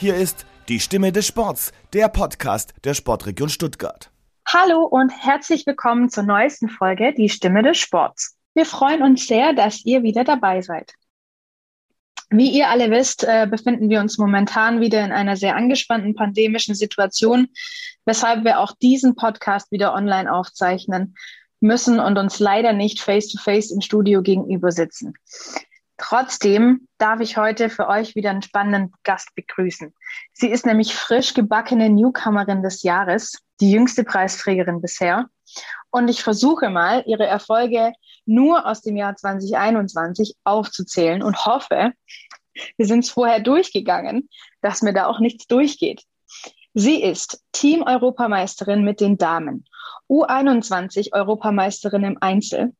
Hier ist die Stimme des Sports, der Podcast der Sportregion Stuttgart. Hallo und herzlich willkommen zur neuesten Folge Die Stimme des Sports. Wir freuen uns sehr, dass ihr wieder dabei seid. Wie ihr alle wisst, äh, befinden wir uns momentan wieder in einer sehr angespannten pandemischen Situation, weshalb wir auch diesen Podcast wieder online aufzeichnen müssen und uns leider nicht face-to-face -face im Studio gegenüber sitzen. Trotzdem darf ich heute für euch wieder einen spannenden Gast begrüßen. Sie ist nämlich frisch gebackene Newcomerin des Jahres, die jüngste Preisträgerin bisher. Und ich versuche mal, ihre Erfolge nur aus dem Jahr 2021 aufzuzählen und hoffe, wir sind es vorher durchgegangen, dass mir da auch nichts durchgeht. Sie ist Team-Europameisterin mit den Damen, U21-Europameisterin im Einzel,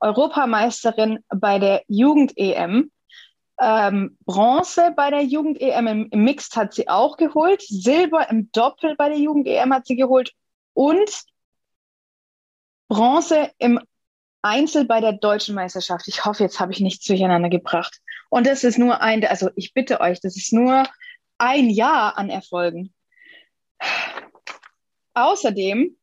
Europameisterin bei der Jugend-EM, ähm, Bronze bei der Jugend-EM im, im Mixed hat sie auch geholt, Silber im Doppel bei der Jugend-EM hat sie geholt und Bronze im Einzel bei der deutschen Meisterschaft. Ich hoffe, jetzt habe ich nichts durcheinander gebracht. Und das ist nur ein, also ich bitte euch, das ist nur ein Jahr an Erfolgen. Außerdem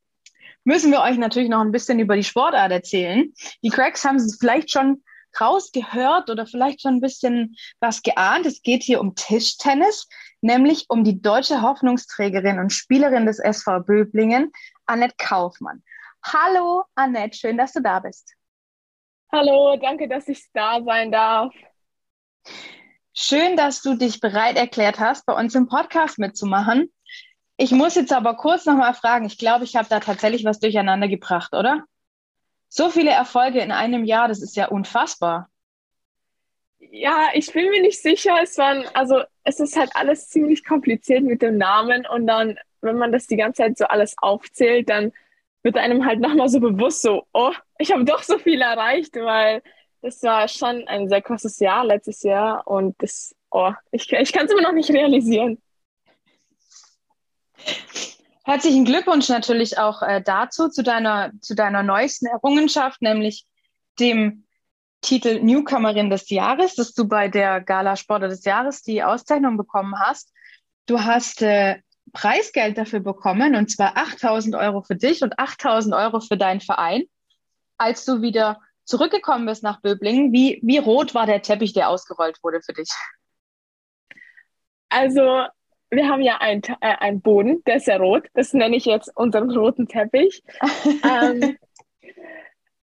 müssen wir euch natürlich noch ein bisschen über die Sportart erzählen. Die Cracks haben es vielleicht schon rausgehört oder vielleicht schon ein bisschen was geahnt. Es geht hier um Tischtennis, nämlich um die deutsche Hoffnungsträgerin und Spielerin des SV Böblingen, Annette Kaufmann. Hallo Annette, schön, dass du da bist. Hallo, danke, dass ich da sein darf. Schön, dass du dich bereit erklärt hast, bei uns im Podcast mitzumachen. Ich muss jetzt aber kurz nochmal fragen. Ich glaube, ich habe da tatsächlich was durcheinander gebracht, oder? So viele Erfolge in einem Jahr, das ist ja unfassbar. Ja, ich bin mir nicht sicher. Es waren, also es ist halt alles ziemlich kompliziert mit dem Namen und dann, wenn man das die ganze Zeit so alles aufzählt, dann wird einem halt nochmal so bewusst so, oh, ich habe doch so viel erreicht, weil das war schon ein sehr krasses Jahr letztes Jahr und das, oh, ich, ich kann es immer noch nicht realisieren. Herzlichen Glückwunsch natürlich auch äh, dazu, zu deiner, zu deiner neuesten Errungenschaft, nämlich dem Titel Newcomerin des Jahres, dass du bei der Gala Sportler des Jahres die Auszeichnung bekommen hast. Du hast äh, Preisgeld dafür bekommen, und zwar 8000 Euro für dich und 8000 Euro für deinen Verein. Als du wieder zurückgekommen bist nach Böblingen, wie, wie rot war der Teppich, der ausgerollt wurde für dich? Also wir haben ja einen, äh, einen Boden, der ist ja rot. Das nenne ich jetzt unseren roten Teppich. ähm,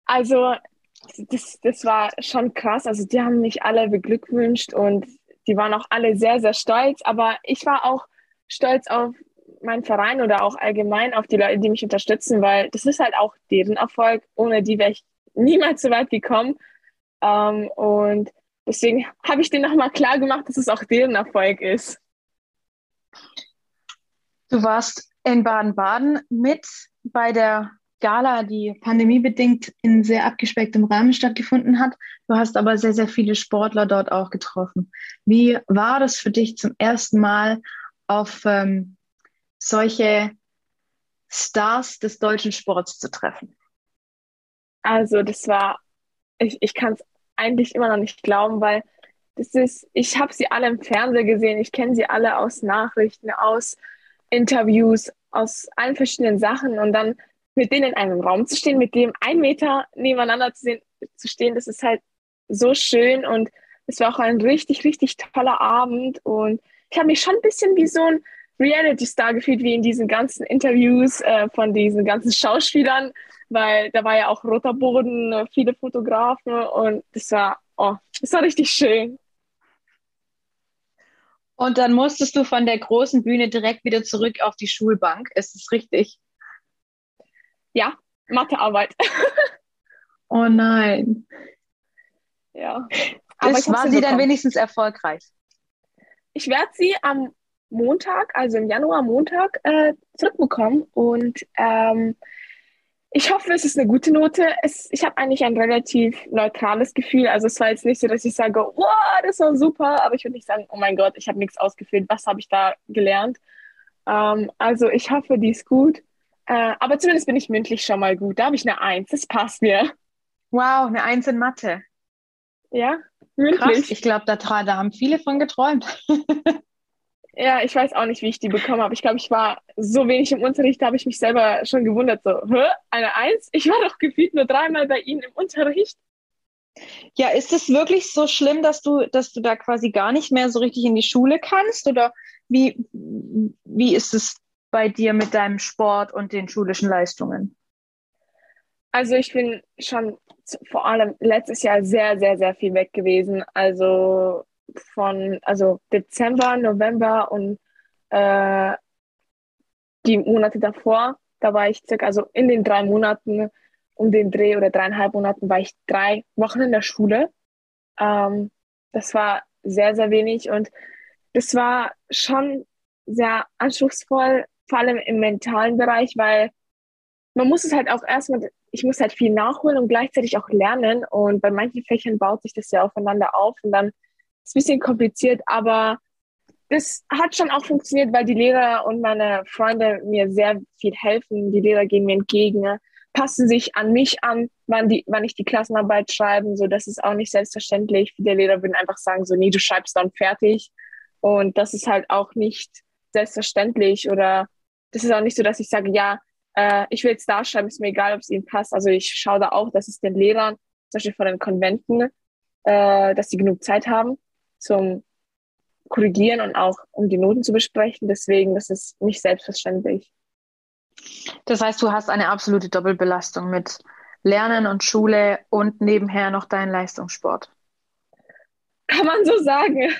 also, das, das war schon krass. Also, die haben mich alle beglückwünscht und die waren auch alle sehr, sehr stolz. Aber ich war auch stolz auf meinen Verein oder auch allgemein auf die Leute, die mich unterstützen, weil das ist halt auch deren Erfolg. Ohne die wäre ich niemals so weit gekommen. Ähm, und deswegen habe ich denen nochmal klar gemacht, dass es auch deren Erfolg ist. Du warst in Baden-Baden mit bei der Gala, die pandemiebedingt in sehr abgespecktem Rahmen stattgefunden hat. Du hast aber sehr, sehr viele Sportler dort auch getroffen. Wie war das für dich zum ersten Mal auf ähm, solche Stars des deutschen Sports zu treffen? Also das war, ich, ich kann es eigentlich immer noch nicht glauben, weil das ist, ich habe sie alle im Fernsehen gesehen, ich kenne sie alle aus Nachrichten, aus Interviews, aus allen verschiedenen Sachen. Und dann mit denen in einem Raum zu stehen, mit dem ein Meter nebeneinander zu, sehen, zu stehen, das ist halt so schön. Und es war auch ein richtig, richtig toller Abend. Und ich habe mich schon ein bisschen wie so ein Reality-Star gefühlt, wie in diesen ganzen Interviews äh, von diesen ganzen Schauspielern, weil da war ja auch roter Boden, viele Fotografen. Und das war, oh, das war richtig schön. Und dann musstest du von der großen Bühne direkt wieder zurück auf die Schulbank. Ist es richtig? Ja, Mathearbeit. oh nein. Ja. Aber ich war sie dann wenigstens erfolgreich? Ich werde sie am Montag, also im Januar Montag, äh, zurückbekommen. Und ähm, ich hoffe, es ist eine gute Note. Es, ich habe eigentlich ein relativ neutrales Gefühl. Also es war jetzt nicht so, dass ich sage, wow, das war super, aber ich würde nicht sagen, oh mein Gott, ich habe nichts ausgefüllt. Was habe ich da gelernt? Ähm, also ich hoffe, die ist gut. Äh, aber zumindest bin ich mündlich schon mal gut. Da habe ich eine Eins. Das passt mir. Wow, eine Eins in Mathe. Ja, mündlich. Krass. Ich glaube, da, da haben viele von geträumt. Ja, ich weiß auch nicht, wie ich die bekommen habe. Ich glaube, ich war so wenig im Unterricht, da habe ich mich selber schon gewundert, so, hä, eine Eins? Ich war doch gefühlt nur dreimal bei Ihnen im Unterricht. Ja, ist es wirklich so schlimm, dass du, dass du da quasi gar nicht mehr so richtig in die Schule kannst? Oder wie, wie ist es bei dir mit deinem Sport und den schulischen Leistungen? Also ich bin schon vor allem letztes Jahr sehr, sehr, sehr viel weg gewesen. Also von also Dezember, November und äh, die Monate davor, da war ich circa, also in den drei Monaten um den Dreh oder dreieinhalb Monaten war ich drei Wochen in der Schule. Ähm, das war sehr, sehr wenig und das war schon sehr anspruchsvoll, vor allem im mentalen Bereich, weil man muss es halt auch erstmal, ich muss halt viel nachholen und gleichzeitig auch lernen und bei manchen Fächern baut sich das ja aufeinander auf und dann ist ein bisschen kompliziert, aber das hat schon auch funktioniert, weil die Lehrer und meine Freunde mir sehr viel helfen. Die Lehrer gehen mir entgegen passen sich an mich an, wann, die, wann ich die Klassenarbeit schreibe. So, das ist auch nicht selbstverständlich. Viele Lehrer würden einfach sagen, so, nee, du schreibst dann fertig. Und das ist halt auch nicht selbstverständlich. Oder das ist auch nicht so, dass ich sage, ja, äh, ich will jetzt da schreiben, ist mir egal, ob es ihnen passt. Also ich schaue da auch, dass es den Lehrern, zum Beispiel von den Konventen, äh, dass sie genug Zeit haben zum Korrigieren und auch um die Noten zu besprechen. Deswegen, das ist nicht selbstverständlich. Das heißt, du hast eine absolute Doppelbelastung mit Lernen und Schule und nebenher noch deinen Leistungssport. Kann man so sagen.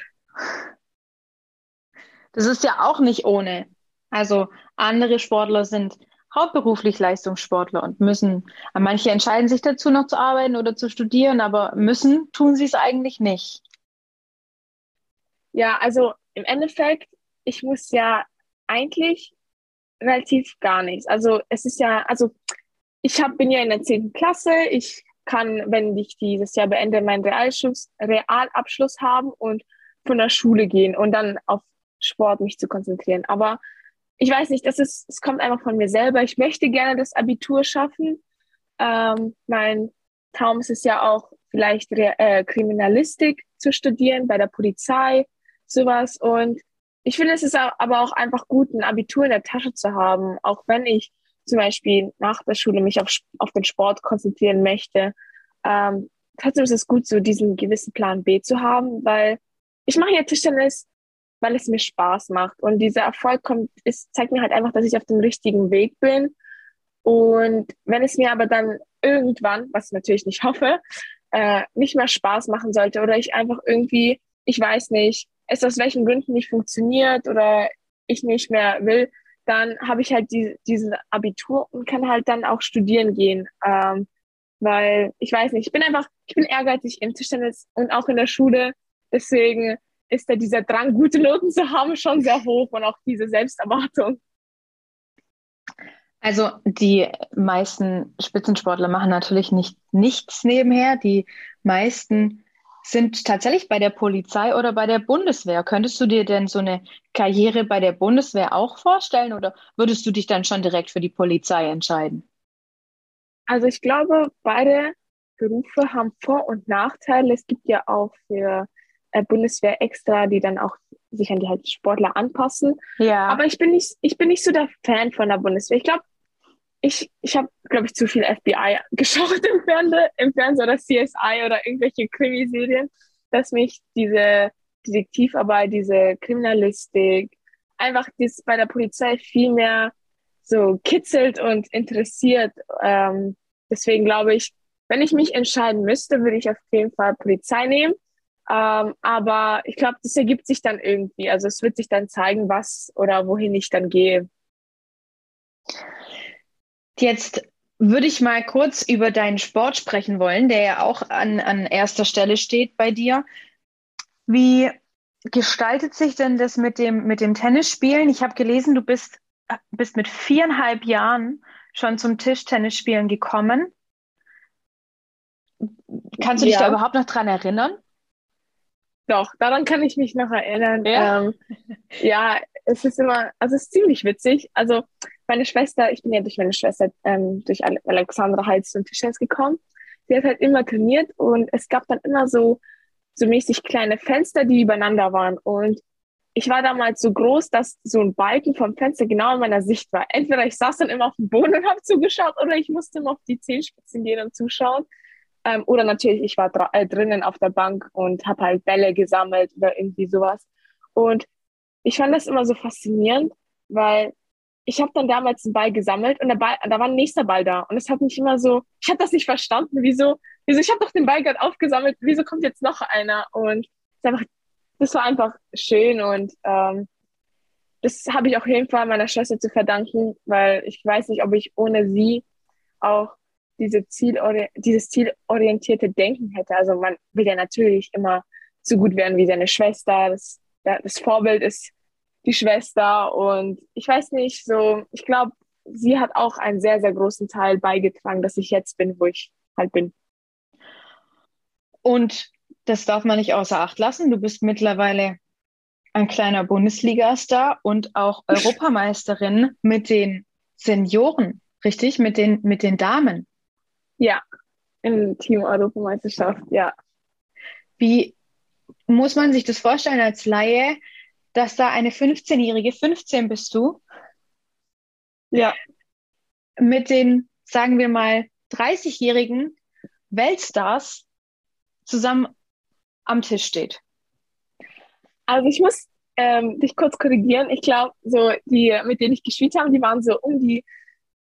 Das ist ja auch nicht ohne. Also andere Sportler sind hauptberuflich Leistungssportler und müssen, manche entscheiden sich dazu noch zu arbeiten oder zu studieren, aber müssen tun sie es eigentlich nicht. Ja, also im Endeffekt, ich muss ja eigentlich relativ gar nichts. Also es ist ja, also ich hab, bin ja in der zehnten Klasse, ich kann, wenn ich dieses Jahr beende, meinen Realschluss, Realabschluss haben und von der Schule gehen und dann auf Sport mich zu konzentrieren. Aber ich weiß nicht, das ist, es kommt einfach von mir selber. Ich möchte gerne das Abitur schaffen. Ähm, mein Traum ist es ja auch, vielleicht äh, Kriminalistik zu studieren bei der Polizei, sowas. Und ich finde, es ist aber auch einfach gut, ein Abitur in der Tasche zu haben, auch wenn ich zum Beispiel nach der Schule mich auf, auf den Sport konzentrieren möchte. Ähm, trotzdem ist es gut, so diesen gewissen Plan B zu haben, weil ich mache ja Tischtennis, weil es mir Spaß macht. Und dieser Erfolg kommt, ist, zeigt mir halt einfach, dass ich auf dem richtigen Weg bin. Und wenn es mir aber dann irgendwann, was ich natürlich nicht hoffe, äh, nicht mehr Spaß machen sollte oder ich einfach irgendwie, ich weiß nicht, es aus welchen Gründen nicht funktioniert oder ich nicht mehr will, dann habe ich halt die, dieses Abitur und kann halt dann auch studieren gehen. Ähm, weil ich weiß nicht, ich bin einfach, ich bin ehrgeizig im Tischtennis und auch in der Schule. Deswegen ist da dieser Drang, gute Noten zu haben, schon sehr hoch und auch diese Selbsterwartung. Also die meisten Spitzensportler machen natürlich nicht nichts nebenher. Die meisten sind tatsächlich bei der Polizei oder bei der Bundeswehr. Könntest du dir denn so eine Karriere bei der Bundeswehr auch vorstellen oder würdest du dich dann schon direkt für die Polizei entscheiden? Also ich glaube, beide Berufe haben Vor- und Nachteile. Es gibt ja auch für äh, Bundeswehr extra, die dann auch sich an die halt Sportler anpassen. Ja. Aber ich bin nicht, ich bin nicht so der Fan von der Bundeswehr. Ich glaube, ich, ich habe, glaube ich, zu viel FBI geschaut im Fernsehen, im Fernsehen oder CSI oder irgendwelche Krimiserien, dass mich diese Detektivarbeit, diese Kriminalistik, einfach das bei der Polizei viel mehr so kitzelt und interessiert. Ähm, deswegen glaube ich, wenn ich mich entscheiden müsste, würde ich auf jeden Fall Polizei nehmen. Ähm, aber ich glaube, das ergibt sich dann irgendwie. Also es wird sich dann zeigen, was oder wohin ich dann gehe. Jetzt würde ich mal kurz über deinen Sport sprechen wollen, der ja auch an, an erster Stelle steht bei dir. Wie gestaltet sich denn das mit dem, mit dem Tennisspielen? Ich habe gelesen, du bist, bist mit viereinhalb Jahren schon zum Tischtennisspielen gekommen. Kannst du dich da überhaupt noch dran erinnern? Doch, daran kann ich mich noch erinnern. Ja, ähm, ja es ist immer, also es ist ziemlich witzig. Also meine Schwester, ich bin ja durch meine Schwester, ähm, durch Alexandra Heitz zum Tischtennis gekommen. Sie hat halt immer trainiert und es gab dann immer so, so mäßig kleine Fenster, die übereinander waren. Und ich war damals so groß, dass so ein Balken vom Fenster genau in meiner Sicht war. Entweder ich saß dann immer auf dem Boden und habe zugeschaut oder ich musste immer auf die Zehenspitzen gehen und zuschauen. Ähm, oder natürlich, ich war äh, drinnen auf der Bank und habe halt Bälle gesammelt oder irgendwie sowas. Und ich fand das immer so faszinierend, weil ich habe dann damals einen Ball gesammelt und der Ball, da war ein nächster Ball da. Und es hat mich immer so, ich habe das nicht verstanden, wieso, wieso, ich habe doch den Ball gerade aufgesammelt, wieso kommt jetzt noch einer? Und einfach das war einfach schön und ähm, das habe ich auf jeden Fall meiner Schwester zu verdanken, weil ich weiß nicht, ob ich ohne sie auch diese Zielori dieses zielorientierte Denken hätte. Also man will ja natürlich immer so gut werden wie seine Schwester. Das, das Vorbild ist die Schwester und ich weiß nicht, so, ich glaube, sie hat auch einen sehr, sehr großen Teil beigetragen, dass ich jetzt bin, wo ich halt bin. Und das darf man nicht außer Acht lassen. Du bist mittlerweile ein kleiner Bundesliga-Star und auch Europameisterin mit den Senioren, richtig? Mit den, mit den Damen. Ja, im Team Europameisterschaft, ja. Wie muss man sich das vorstellen als Laie, dass da eine 15-Jährige, 15 bist du? Ja. Mit den, sagen wir mal, 30-jährigen Weltstars zusammen am Tisch steht? Also ich muss ähm, dich kurz korrigieren. Ich glaube, so die, mit denen ich gespielt habe, die waren so um die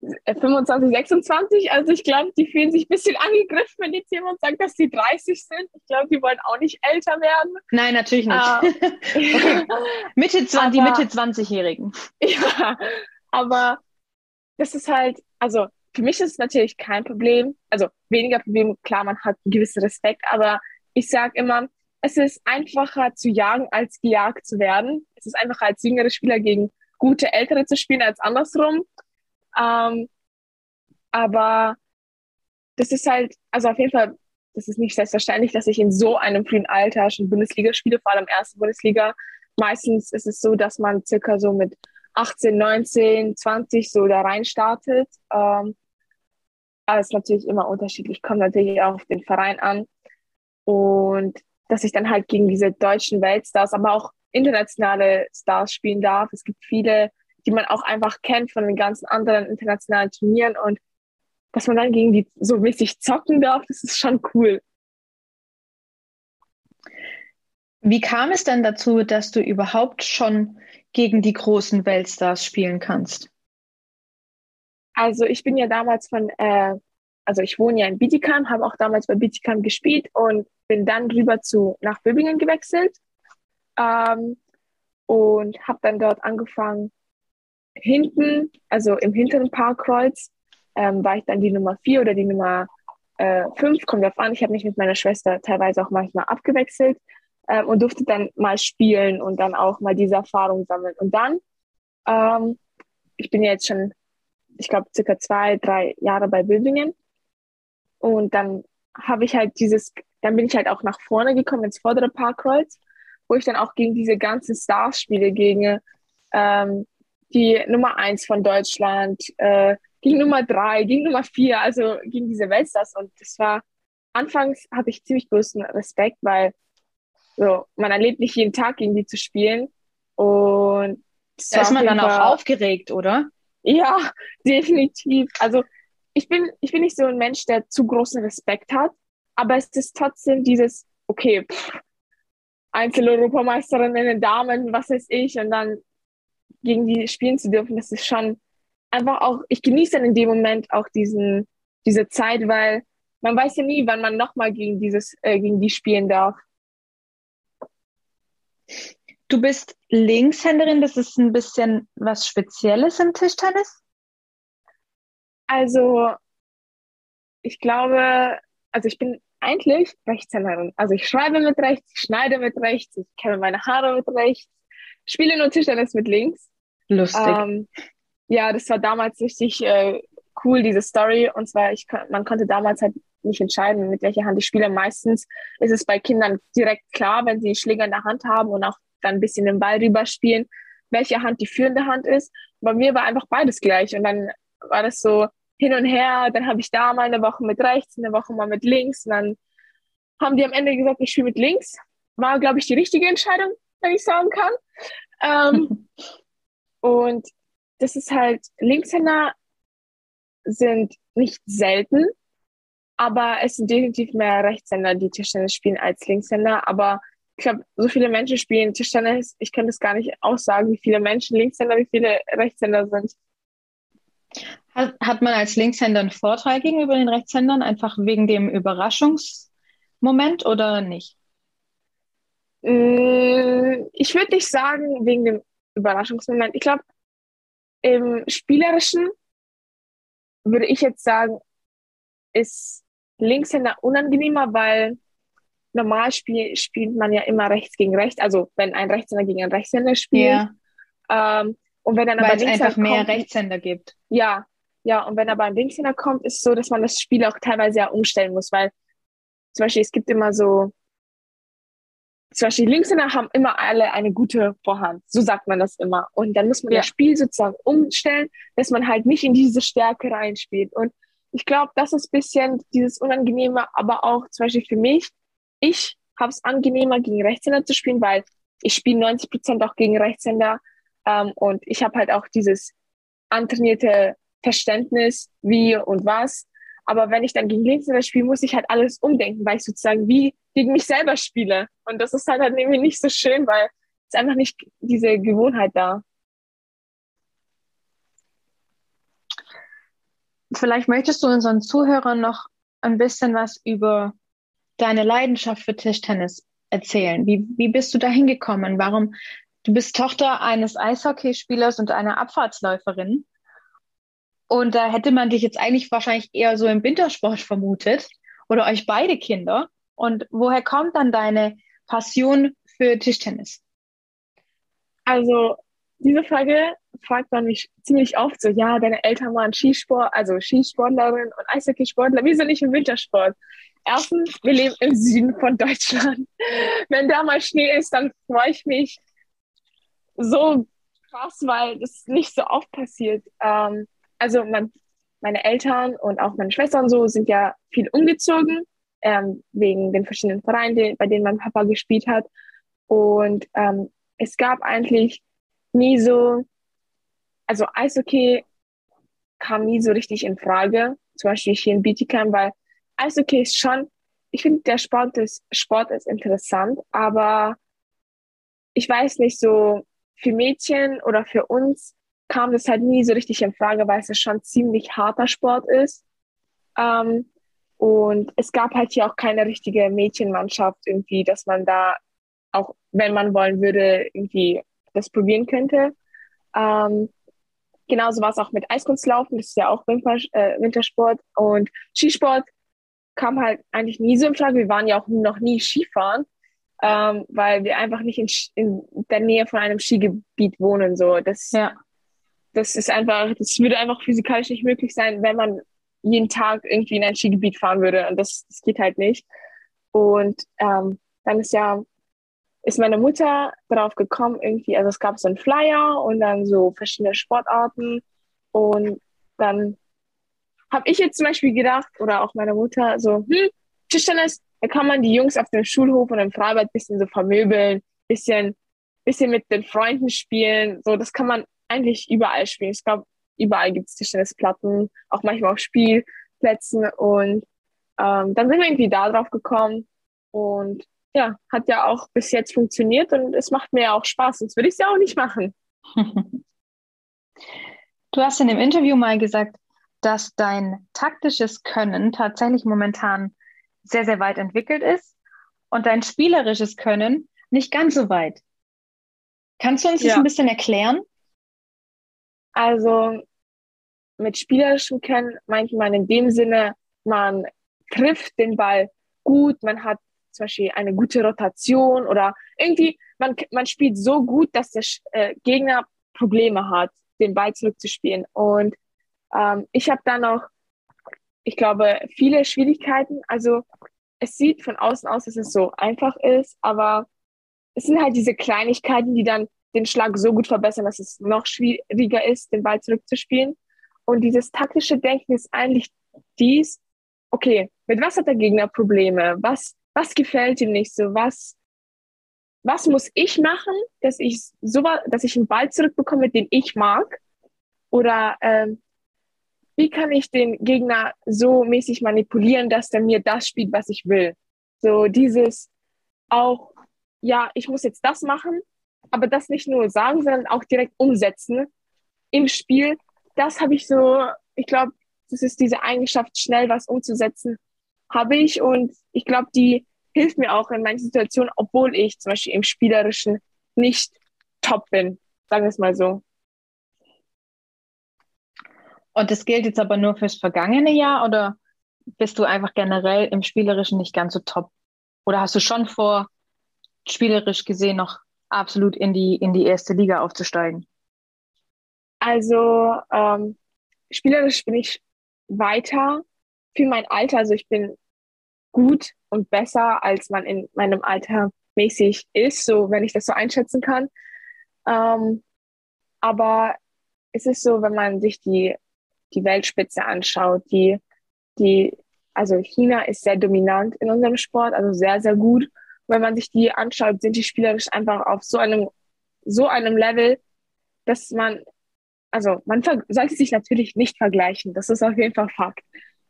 25, äh, 26. Also ich glaube, die fühlen sich ein bisschen angegriffen, wenn jetzt jemand sagt, dass die 30 sind. Ich glaube, die wollen auch nicht älter werden. Nein, natürlich nicht. Okay. Mitte 20, aber, die Mitte 20-Jährigen. Ja, aber das ist halt, also für mich ist es natürlich kein Problem. Also weniger Problem, klar, man hat einen gewissen Respekt, aber ich sage immer, es ist einfacher zu jagen, als gejagt zu werden. Es ist einfacher als jüngere Spieler gegen gute Ältere zu spielen, als andersrum. Ähm, aber das ist halt, also auf jeden Fall, das ist nicht selbstverständlich, dass ich in so einem frühen Alter schon Bundesliga spiele, vor allem erste Bundesliga. Meistens ist es so, dass man circa so mit 18, 19, 20 so da rein startet. Ähm, aber es ist natürlich immer unterschiedlich, kommt natürlich auch auf den Verein an. Und dass ich dann halt gegen diese deutschen Weltstars, aber auch internationale Stars spielen darf. Es gibt viele, die man auch einfach kennt von den ganzen anderen internationalen Turnieren und dass man dann gegen die so mäßig zocken darf, das ist schon cool. Wie kam es denn dazu, dass du überhaupt schon gegen die großen Weltstars spielen kannst? Also ich bin ja damals von äh, also ich wohne ja in Bietigheim, habe auch damals bei Bietigheim gespielt und bin dann rüber zu nach Böbingen gewechselt ähm, und habe dann dort angefangen hinten, also im hinteren Parkkreuz, ähm, war ich dann die Nummer vier oder die Nummer äh, fünf, kommt drauf an. Ich habe mich mit meiner Schwester teilweise auch manchmal abgewechselt ähm, und durfte dann mal spielen und dann auch mal diese Erfahrung sammeln. Und dann, ähm, ich bin ja jetzt schon, ich glaube, circa zwei, drei Jahre bei Böbingen und dann habe ich halt dieses, dann bin ich halt auch nach vorne gekommen ins vordere Parkkreuz, wo ich dann auch gegen diese ganzen Stars spiele, gegen ähm, die Nummer eins von Deutschland, äh, gegen Nummer drei, gegen Nummer vier, also gegen diese Weltstars. Und das war, anfangs hatte ich ziemlich großen Respekt, weil so, man erlebt nicht jeden Tag gegen die zu spielen. Und da ist man dann auch aufgeregt, oder? Ja, definitiv. Also ich bin, ich bin nicht so ein Mensch, der zu großen Respekt hat, aber es ist trotzdem dieses, okay, pff, Einzel-Europameisterin in den Damen, was weiß ich, und dann gegen die spielen zu dürfen, das ist schon einfach auch, ich genieße dann in dem Moment auch diesen, diese Zeit, weil man weiß ja nie, wann man nochmal gegen dieses, äh, gegen die spielen darf. Du bist Linkshänderin, das ist ein bisschen was Spezielles im Tischtennis? Also, ich glaube, also ich bin eigentlich Rechtshänderin. Also ich schreibe mit rechts, ich schneide mit rechts, ich kämme meine Haare mit rechts, spiele nur Tischtennis mit links. Lustig. Ähm, ja, das war damals richtig äh, cool, diese Story. Und zwar, ich, man konnte damals halt nicht entscheiden, mit welcher Hand ich spiele. Meistens ist es bei Kindern direkt klar, wenn sie einen Schläger in der Hand haben und auch dann ein bisschen den Ball rüberspielen, welche Hand die führende Hand ist. Bei mir war einfach beides gleich. Und dann war das so hin und her. Dann habe ich da mal eine Woche mit rechts, eine Woche mal mit links. Und dann haben die am Ende gesagt, ich spiele mit links. War, glaube ich, die richtige Entscheidung. wenn ich sagen kann. Ähm, und das ist halt, Linkshänder sind nicht selten, aber es sind definitiv mehr Rechtshänder, die Tischtennis spielen als Linkshänder. Aber ich glaube, so viele Menschen spielen Tischtennis, ich kann das gar nicht aussagen, wie viele Menschen Linkshänder, wie viele Rechtshänder sind. Hat, hat man als Linkshänder einen Vorteil gegenüber den Rechtshändern, einfach wegen dem Überraschungsmoment oder nicht? Mm, ich würde nicht sagen wegen dem Überraschungsmoment. Ich glaube, im Spielerischen würde ich jetzt sagen, ist Linkshänder unangenehmer, weil normal spiel, spielt man ja immer rechts gegen rechts. Also wenn ein Rechtshänder gegen einen Rechtshänder spielt. Ja. Ähm, und wenn dann weil aber es einfach mehr kommt, Rechtshänder gibt. Ja, ja. Und wenn aber ein Linkshänder kommt, ist es so, dass man das Spiel auch teilweise ja umstellen muss, weil zum Beispiel es gibt immer so zum Beispiel Linkshänder haben immer alle eine gute Vorhand. So sagt man das immer. Und dann muss man ja. das Spiel sozusagen umstellen, dass man halt nicht in diese Stärke reinspielt. Und ich glaube, das ist bisschen dieses Unangenehme, aber auch zum Beispiel für mich, ich habe es angenehmer, gegen Rechtshänder zu spielen, weil ich spiele 90 Prozent auch gegen Rechtshänder ähm, und ich habe halt auch dieses antrainierte Verständnis, wie und was. Aber wenn ich dann gegen Linkshänder spiele, muss ich halt alles umdenken, weil ich sozusagen wie gegen mich selber spiele. Und das ist halt, halt irgendwie nicht so schön, weil es einfach nicht diese Gewohnheit da. Vielleicht möchtest du unseren Zuhörern noch ein bisschen was über deine Leidenschaft für Tischtennis erzählen. Wie, wie bist du da hingekommen? Warum? Du bist Tochter eines Eishockeyspielers und einer Abfahrtsläuferin. Und da hätte man dich jetzt eigentlich wahrscheinlich eher so im Wintersport vermutet oder euch beide Kinder. Und woher kommt dann deine Passion für Tischtennis? Also, diese Frage fragt man mich ziemlich oft so, ja, deine Eltern waren Skisport, also Skisportlerin und Eishockeysportler. Sind nicht im Wintersport. Erstens, wir leben im Süden von Deutschland. Wenn da mal Schnee ist, dann freue ich mich so krass, weil das nicht so oft passiert. Ähm, also man, meine Eltern und auch meine Schwestern so sind ja viel umgezogen ähm, wegen den verschiedenen Vereinen, die, bei denen mein Papa gespielt hat. Und ähm, es gab eigentlich nie so, also Eishockey kam nie so richtig in Frage, zum Beispiel hier in Bietigheim, weil Eishockey ist schon, ich finde, der Sport ist, Sport ist interessant, aber ich weiß nicht, so für Mädchen oder für uns kam das halt nie so richtig in Frage, weil es schon ziemlich harter Sport ist. Ähm, und es gab halt hier auch keine richtige Mädchenmannschaft irgendwie, dass man da auch, wenn man wollen würde, irgendwie das probieren könnte. Ähm, genauso war es auch mit Eiskunstlaufen, das ist ja auch Winter, äh, Wintersport. Und Skisport kam halt eigentlich nie so in Frage. Wir waren ja auch noch nie Skifahren, ähm, weil wir einfach nicht in, in der Nähe von einem Skigebiet wohnen. So, das, ja. Das ist einfach, das würde einfach physikalisch nicht möglich sein, wenn man jeden Tag irgendwie in ein Skigebiet fahren würde. Und das, das geht halt nicht. Und ähm, dann ist ja, ist meine Mutter darauf gekommen, irgendwie, also es gab so einen Flyer und dann so verschiedene Sportarten. Und dann habe ich jetzt zum Beispiel gedacht, oder auch meine Mutter, so, hm, Tischtennis, da kann man die Jungs auf dem Schulhof und im Freibad bisschen so vermöbeln, bisschen, bisschen mit den Freunden spielen. So, das kann man eigentlich überall spielen. Ich glaube, überall gibt es Tischtennisplatten, auch manchmal auf Spielplätzen. Und ähm, dann sind wir irgendwie da drauf gekommen. Und ja, hat ja auch bis jetzt funktioniert und es macht mir ja auch Spaß, sonst würde ich es ja auch nicht machen. Du hast in dem Interview mal gesagt, dass dein taktisches Können tatsächlich momentan sehr, sehr weit entwickelt ist und dein spielerisches Können nicht ganz so weit. Kannst du uns ja. das ein bisschen erklären? Also mit spielerischem Können meint man in dem Sinne, man trifft den Ball gut, man hat zum Beispiel eine gute Rotation oder irgendwie, man, man spielt so gut, dass der äh, Gegner Probleme hat, den Ball zurückzuspielen. Und ähm, ich habe da noch, ich glaube, viele Schwierigkeiten. Also es sieht von außen aus, dass es so einfach ist, aber es sind halt diese Kleinigkeiten, die dann den Schlag so gut verbessern, dass es noch schwieriger ist, den Ball zurückzuspielen. Und dieses taktische Denken ist eigentlich dies, okay, mit was hat der Gegner Probleme? Was, was gefällt ihm nicht so? Was, was muss ich machen, dass ich so, dass ich einen Ball zurückbekomme, den ich mag? Oder ähm, wie kann ich den Gegner so mäßig manipulieren, dass der mir das spielt, was ich will? So dieses auch, ja, ich muss jetzt das machen, aber das nicht nur sagen, sondern auch direkt umsetzen im Spiel. Das habe ich so, ich glaube, das ist diese Eigenschaft, schnell was umzusetzen, habe ich. Und ich glaube, die hilft mir auch in manchen Situationen, obwohl ich zum Beispiel im Spielerischen nicht top bin. Sagen wir es mal so. Und das gilt jetzt aber nur fürs vergangene Jahr oder bist du einfach generell im Spielerischen nicht ganz so top? Oder hast du schon vor, spielerisch gesehen noch absolut in die, in die erste Liga aufzusteigen? Also ähm, spielerisch bin ich weiter für mein Alter. Also ich bin gut und besser, als man in meinem Alter mäßig ist, so wenn ich das so einschätzen kann. Ähm, aber es ist so, wenn man sich die, die Weltspitze anschaut, die, die, also China ist sehr dominant in unserem Sport, also sehr, sehr gut. Wenn man sich die anschaut, sind die spielerisch einfach auf so einem, so einem Level, dass man, also man sollte sich natürlich nicht vergleichen, das ist auf jeden Fall Fakt.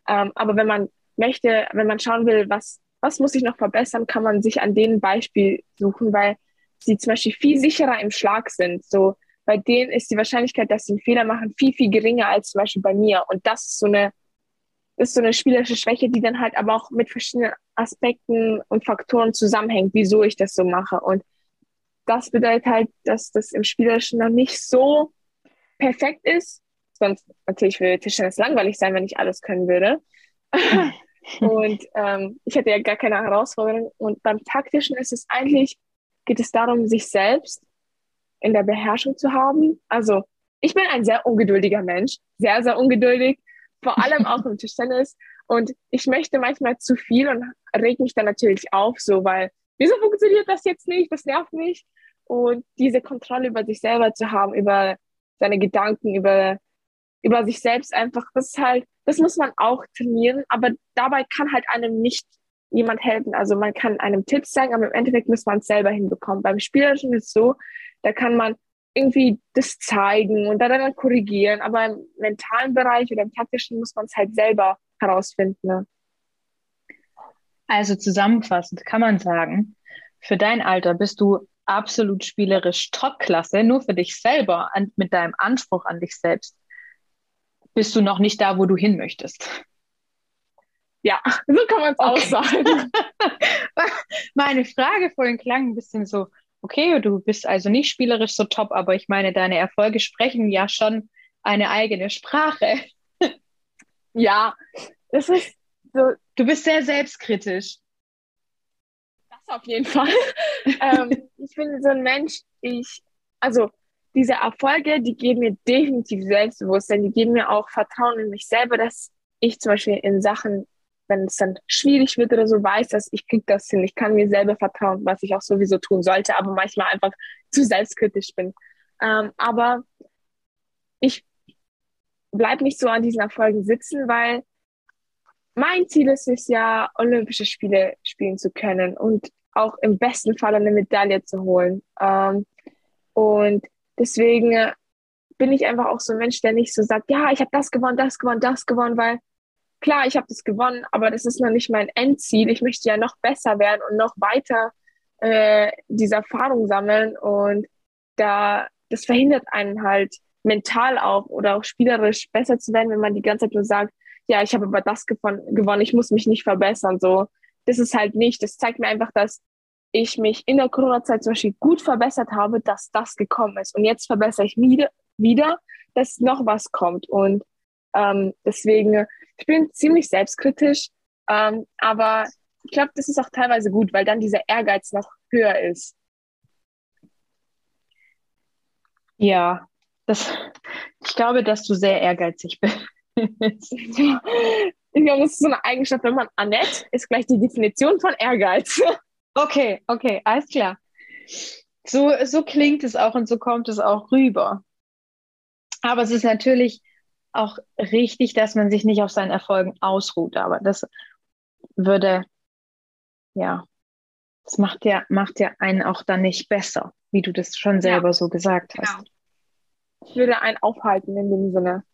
Ähm, aber wenn man möchte, wenn man schauen will, was, was muss ich noch verbessern, kann man sich an denen Beispiel suchen, weil sie zum Beispiel viel sicherer im Schlag sind. So, bei denen ist die Wahrscheinlichkeit, dass sie einen Fehler machen, viel, viel geringer als zum Beispiel bei mir. Und das ist so eine, ist so eine spielerische Schwäche, die dann halt aber auch mit verschiedenen Aspekten und Faktoren zusammenhängt, wieso ich das so mache. Und das bedeutet halt, dass das im Spielerischen noch nicht so perfekt ist. Sonst natürlich würde Tischtennis langweilig sein, wenn ich alles können würde. Und ähm, ich hatte ja gar keine Herausforderung. Und beim Taktischen ist es eigentlich, geht es darum, sich selbst in der Beherrschung zu haben. Also ich bin ein sehr ungeduldiger Mensch, sehr, sehr ungeduldig, vor allem auch im Tischtennis. Und ich möchte manchmal zu viel und reg mich dann natürlich auf, so, weil wieso funktioniert das jetzt nicht? Das nervt mich. Und diese Kontrolle über sich selber zu haben, über seine Gedanken, über, über sich selbst einfach, das ist halt das muss man auch trainieren, aber dabei kann halt einem nicht jemand helfen. Also man kann einem Tipps sagen, aber im Endeffekt muss man es selber hinbekommen. Beim Spielerischen ist es so, da kann man irgendwie das zeigen und dann korrigieren, aber im mentalen Bereich oder im taktischen muss man es halt selber herausfinden. Ne? Also zusammenfassend kann man sagen, für dein Alter bist du absolut spielerisch Topklasse, nur für dich selber und mit deinem Anspruch an dich selbst bist du noch nicht da, wo du hin möchtest. Ja, so kann man es okay. auch sagen. Meine Frage vorhin klang ein bisschen so, okay, du bist also nicht spielerisch so top, aber ich meine, deine Erfolge sprechen ja schon eine eigene Sprache. Ja, das ist so. Du bist sehr selbstkritisch. Das auf jeden Fall. ähm, ich bin so ein Mensch, ich, also diese Erfolge, die geben mir definitiv Selbstbewusstsein, die geben mir auch Vertrauen in mich selber, dass ich zum Beispiel in Sachen, wenn es dann schwierig wird oder so, weiß, dass ich krieg das hin. Ich kann mir selber vertrauen, was ich auch sowieso tun sollte, aber manchmal einfach zu selbstkritisch bin. Ähm, aber ich bleib nicht so an diesen Erfolgen sitzen, weil mein Ziel ist es ja, Olympische Spiele spielen zu können und auch im besten Fall eine Medaille zu holen. Ähm, und Deswegen äh, bin ich einfach auch so ein Mensch, der nicht so sagt, ja, ich habe das gewonnen, das gewonnen, das gewonnen, weil klar, ich habe das gewonnen, aber das ist noch nicht mein Endziel. Ich möchte ja noch besser werden und noch weiter äh, diese Erfahrung sammeln und da das verhindert einen halt mental auch oder auch spielerisch besser zu werden, wenn man die ganze Zeit nur sagt, ja, ich habe aber das gewonnen, ich muss mich nicht verbessern. So, das ist halt nicht. Das zeigt mir einfach, dass ich mich in der Corona-Zeit zum Beispiel gut verbessert habe, dass das gekommen ist. Und jetzt verbessere ich wieder, wieder dass noch was kommt. Und ähm, deswegen, ich bin ziemlich selbstkritisch, ähm, aber ich glaube, das ist auch teilweise gut, weil dann dieser Ehrgeiz noch höher ist. Ja, das, ich glaube, dass du sehr ehrgeizig bist. ich glaube, das ist so eine Eigenschaft, wenn man Annette ist gleich die Definition von Ehrgeiz. Okay, okay, alles klar. So, so klingt es auch und so kommt es auch rüber. Aber es ist natürlich auch richtig, dass man sich nicht auf seinen Erfolgen ausruht. Aber das würde, ja, Das macht ja, macht ja einen auch dann nicht besser, wie du das schon selber ja, so gesagt hast. Genau. Würde einen aufhalten in dem Sinne.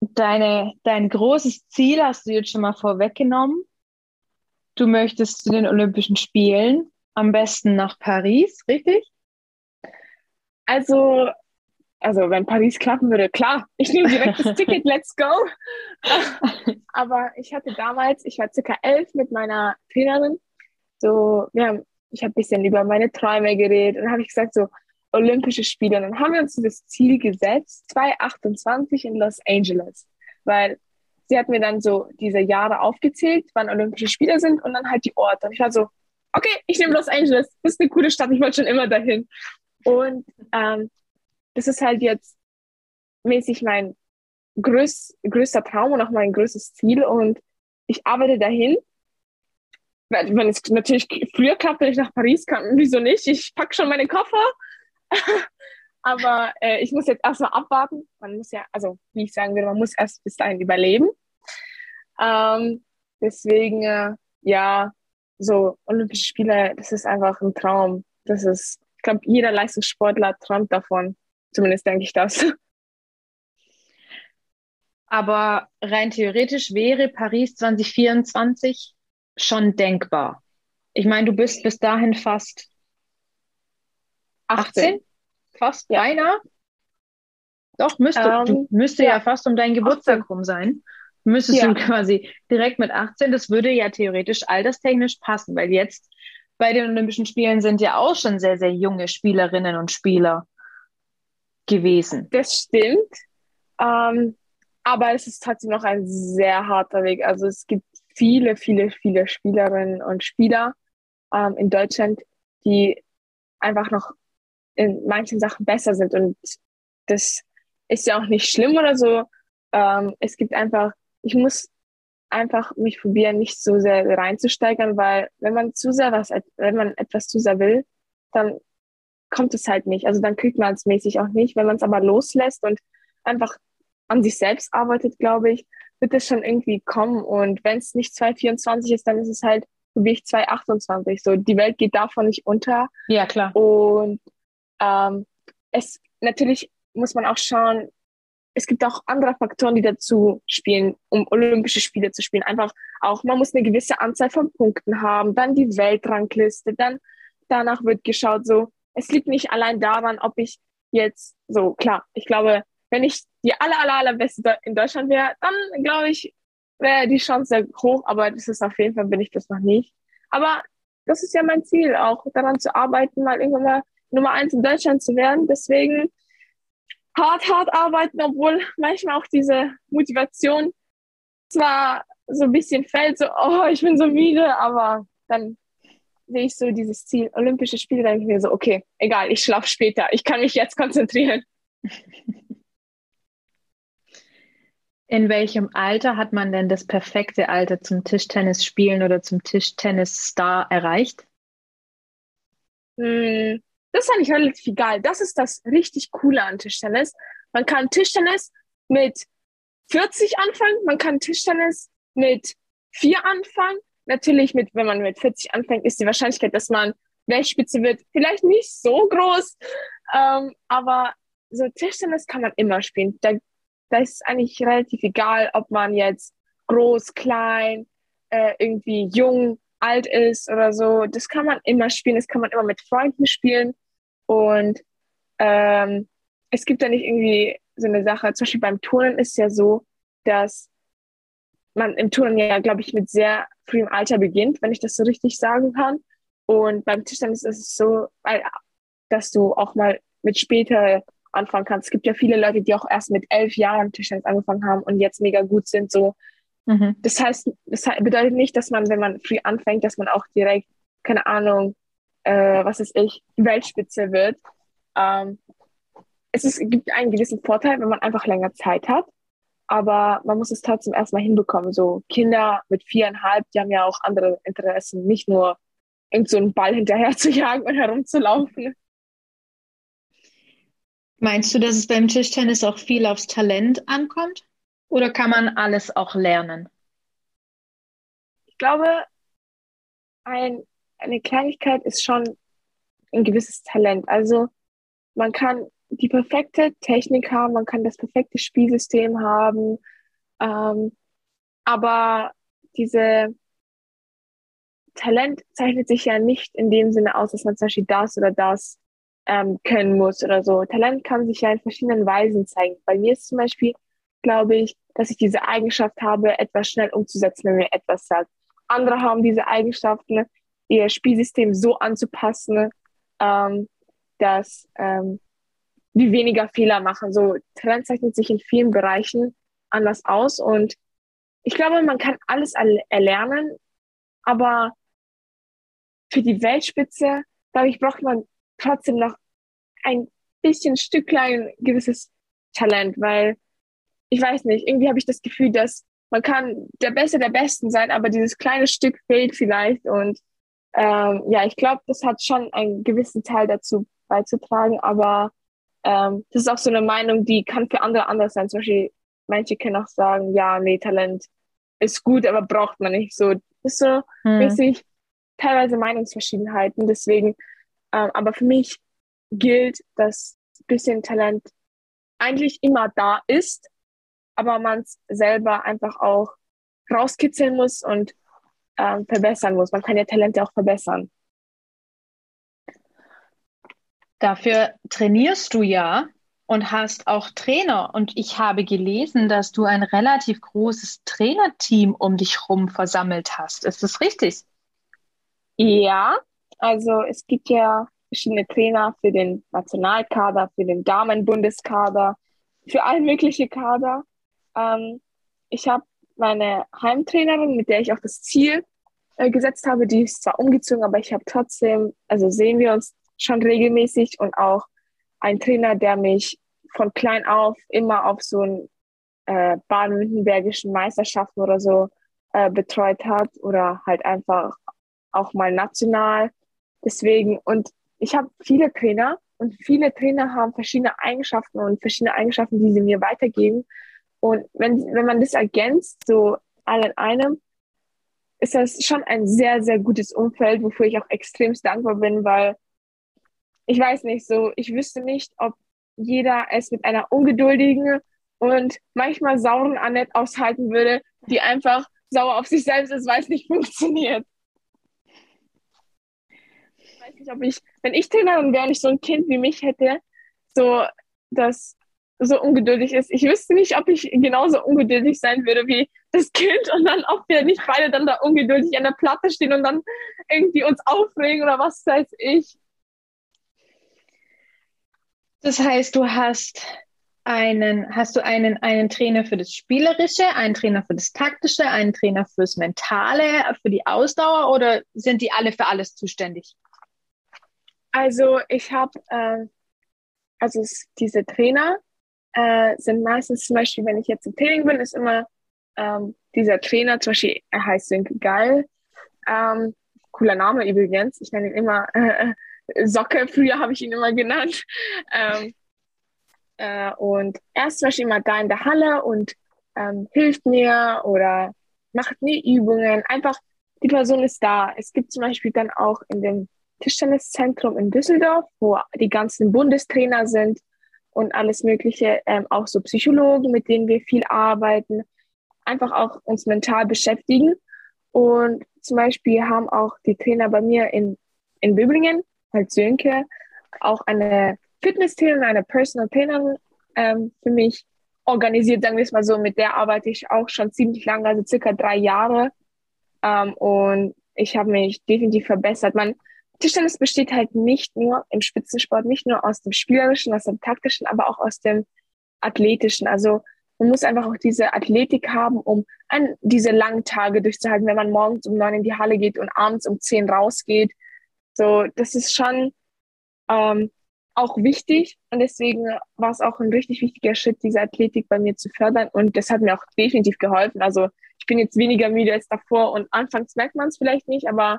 Deine, dein großes Ziel hast du jetzt schon mal vorweggenommen. Du möchtest zu den Olympischen Spielen, am besten nach Paris, richtig? Also, also wenn Paris klappen würde, klar, ich nehme direkt das Ticket, let's go. Aber ich hatte damals, ich war circa elf mit meiner Trainerin, so, wir haben, ich habe ein bisschen über meine Träume geredet und habe ich gesagt, so, Olympische Spiele. Und dann haben wir uns das Ziel gesetzt, 2028 in Los Angeles, weil sie hat mir dann so diese Jahre aufgezählt, wann Olympische Spiele sind und dann halt die Orte. Und ich war so, okay, ich nehme Los Angeles, das ist eine coole Stadt, ich wollte schon immer dahin. Und ähm, das ist halt jetzt mäßig mein größ, größter Traum und auch mein größtes Ziel. Und ich arbeite dahin. Wenn es natürlich früher klappt, wenn ich nach Paris kann, wieso nicht? Ich packe schon meine Koffer. Aber äh, ich muss jetzt erstmal abwarten. Man muss ja, also wie ich sagen würde, man muss erst bis dahin überleben. Ähm, deswegen, äh, ja, so Olympische Spiele, das ist einfach ein Traum. Das ist ich glaube, jeder Leistungssportler träumt davon. Zumindest denke ich das. Aber rein theoretisch wäre Paris 2024 schon denkbar. Ich meine, du bist bis dahin fast 18, 18? fast ja. beinahe. Doch, müsste, ähm, du, müsste ja. ja. fast um deinen Geburtstag rum sein. Müsstest ja. du quasi direkt mit 18, das würde ja theoretisch alterstechnisch passen, weil jetzt bei den Olympischen Spielen sind ja auch schon sehr, sehr junge Spielerinnen und Spieler gewesen. Das stimmt. Ähm, aber es ist trotzdem noch ein sehr harter Weg. Also es gibt viele, viele, viele Spielerinnen und Spieler ähm, in Deutschland, die einfach noch in manchen Sachen besser sind. Und das ist ja auch nicht schlimm oder so. Ähm, es gibt einfach, ich muss einfach mich probieren, nicht so sehr reinzusteigern, weil wenn man zu sehr was, wenn man etwas zu sehr will, dann kommt es halt nicht. Also dann kriegt man es mäßig auch nicht. Wenn man es aber loslässt und einfach an sich selbst arbeitet, glaube ich, wird es schon irgendwie kommen. Und wenn es nicht 224 ist, dann ist es halt wie ich 228. So, die Welt geht davon nicht unter. Ja, klar. Und ähm, es natürlich muss man auch schauen, es gibt auch andere Faktoren, die dazu spielen, um Olympische Spiele zu spielen. Einfach auch, man muss eine gewisse Anzahl von Punkten haben, dann die Weltrangliste, dann danach wird geschaut, so, es liegt nicht allein daran, ob ich jetzt, so, klar, ich glaube, wenn ich die aller, aller, allerbeste in Deutschland wäre, dann glaube ich, wäre die Chance sehr hoch, aber das ist auf jeden Fall, bin ich das noch nicht. Aber das ist ja mein Ziel, auch daran zu arbeiten, mal irgendwann mal Nummer eins in Deutschland zu werden. Deswegen hart, hart arbeiten, obwohl manchmal auch diese Motivation zwar so ein bisschen fällt, so, oh, ich bin so müde, aber dann sehe ich so dieses Ziel, Olympische Spiele, dann denke ich mir so, okay, egal, ich schlafe später, ich kann mich jetzt konzentrieren. In welchem Alter hat man denn das perfekte Alter zum Tischtennis spielen oder zum Tischtennis-Star erreicht? Hm, das ist eigentlich relativ egal. Das ist das richtig Coole an Tischtennis. Man kann Tischtennis mit 40 anfangen, man kann Tischtennis mit 4 anfangen. Natürlich, mit, wenn man mit 40 anfängt, ist die Wahrscheinlichkeit, dass man Weltspitze wird, vielleicht nicht so groß. Ähm, aber so Tischtennis kann man immer spielen. Da, da ist es eigentlich relativ egal, ob man jetzt groß, klein, äh, irgendwie jung, alt ist oder so. Das kann man immer spielen, das kann man immer mit Freunden spielen. Und ähm, es gibt da nicht irgendwie so eine Sache, zum Beispiel beim Turnen ist es ja so, dass man im Turnen ja, glaube ich, mit sehr frühem Alter beginnt, wenn ich das so richtig sagen kann. Und beim Tischtennis ist es so, dass du auch mal mit später anfangen kannst. Es gibt ja viele Leute, die auch erst mit elf Jahren Tischtennis angefangen haben und jetzt mega gut sind. So, mhm. das heißt, das bedeutet nicht, dass man, wenn man früh anfängt, dass man auch direkt, keine Ahnung, äh, was ist ich, Weltspitze wird. Ähm, es ist, gibt einen gewissen Vorteil, wenn man einfach länger Zeit hat, aber man muss es trotzdem erstmal hinbekommen. So Kinder mit viereinhalb, die haben ja auch andere Interessen, nicht nur irgend so einen Ball hinterher zu jagen und herumzulaufen. Meinst du, dass es beim Tischtennis auch viel aufs Talent ankommt? Oder kann man alles auch lernen? Ich glaube, ein eine Kleinigkeit ist schon ein gewisses Talent. Also man kann die perfekte Technik haben, man kann das perfekte Spielsystem haben, ähm, aber diese Talent zeichnet sich ja nicht in dem Sinne aus, dass man zum Beispiel das oder das ähm, können muss oder so. Talent kann sich ja in verschiedenen Weisen zeigen. Bei mir ist zum Beispiel, glaube ich, dass ich diese Eigenschaft habe, etwas schnell umzusetzen, wenn mir etwas sagt. Andere haben diese Eigenschaften, ihr Spielsystem so anzupassen, ähm, dass ähm, die weniger Fehler machen. So Talent zeichnet sich in vielen Bereichen anders aus und ich glaube, man kann alles erlernen, aber für die Weltspitze, glaube ich, braucht man trotzdem noch ein bisschen Stücklein gewisses Talent, weil ich weiß nicht, irgendwie habe ich das Gefühl, dass man kann der Beste der Besten sein, aber dieses kleine Stück fehlt vielleicht und ähm, ja, ich glaube, das hat schon einen gewissen Teil dazu beizutragen, aber ähm, das ist auch so eine Meinung, die kann für andere anders sein. Zum Beispiel, manche können auch sagen, ja, nee, Talent ist gut, aber braucht man nicht so. Das ist so hm. mäßig teilweise Meinungsverschiedenheiten. Deswegen, ähm, aber für mich gilt, dass ein bisschen Talent eigentlich immer da ist, aber man es selber einfach auch rauskitzeln muss und ähm, verbessern muss. Man kann ja Talente auch verbessern. Dafür trainierst du ja und hast auch Trainer. Und ich habe gelesen, dass du ein relativ großes Trainerteam um dich herum versammelt hast. Ist das richtig? Ja, also es gibt ja verschiedene Trainer für den Nationalkader, für den Damenbundeskader, für alle möglichen Kader. Ähm, ich habe meine Heimtrainerin, mit der ich auch das Ziel äh, gesetzt habe, die ist zwar umgezogen, aber ich habe trotzdem, also sehen wir uns schon regelmäßig und auch ein Trainer, der mich von klein auf immer auf so ein äh, baden-württembergischen Meisterschaften oder so äh, betreut hat oder halt einfach auch mal national. Deswegen, und ich habe viele Trainer und viele Trainer haben verschiedene Eigenschaften und verschiedene Eigenschaften, die sie mir weitergeben. Und wenn, wenn man das ergänzt, so alle in einem, ist das schon ein sehr, sehr gutes Umfeld, wofür ich auch extremst dankbar bin, weil ich weiß nicht so, ich wüsste nicht, ob jeder es mit einer ungeduldigen und manchmal sauren Annette aushalten würde, die einfach sauer auf sich selbst ist, weil es nicht funktioniert. Ich weiß nicht, ob ich, wenn ich Trainerin wäre und ich so ein Kind wie mich hätte, so das so ungeduldig ist. Ich wüsste nicht, ob ich genauso ungeduldig sein würde wie das Kind und dann, ob wir nicht beide dann da ungeduldig an der Platte stehen und dann irgendwie uns aufregen oder was weiß ich. Das heißt, du hast einen, hast du einen, einen Trainer für das Spielerische, einen Trainer für das Taktische, einen Trainer fürs Mentale, für die Ausdauer oder sind die alle für alles zuständig? Also ich habe, äh, also diese Trainer äh, sind meistens zum Beispiel, wenn ich jetzt im Training bin, ist immer ähm, dieser Trainer, zum Beispiel, er heißt Sönke Geil, ähm, cooler Name übrigens, ich nenne ihn immer äh, Socke, früher habe ich ihn immer genannt. Ähm, äh, und er ist zum Beispiel immer da in der Halle und ähm, hilft mir oder macht mir Übungen. Einfach, die Person ist da. Es gibt zum Beispiel dann auch in dem Tischtenniszentrum in Düsseldorf, wo die ganzen Bundestrainer sind und alles Mögliche, ähm, auch so Psychologen, mit denen wir viel arbeiten, einfach auch uns mental beschäftigen. Und zum Beispiel haben auch die Trainer bei mir in, in Böblingen halt Sönke auch eine Fitness-Trainerin, eine Personal Trainerin ähm, für mich organisiert, sagen wir es mal so. Mit der arbeite ich auch schon ziemlich lange, also circa drei Jahre. Ähm, und ich habe mich definitiv verbessert. Man, Tischtennis besteht halt nicht nur im Spitzensport, nicht nur aus dem Spielerischen, aus dem Taktischen, aber auch aus dem Athletischen. Also man muss einfach auch diese Athletik haben, um an diese langen Tage durchzuhalten, wenn man morgens um neun in die Halle geht und abends um zehn rausgeht so, das ist schon ähm, auch wichtig und deswegen war es auch ein richtig wichtiger Schritt, diese Athletik bei mir zu fördern und das hat mir auch definitiv geholfen. Also ich bin jetzt weniger müde als davor und anfangs merkt man es vielleicht nicht, aber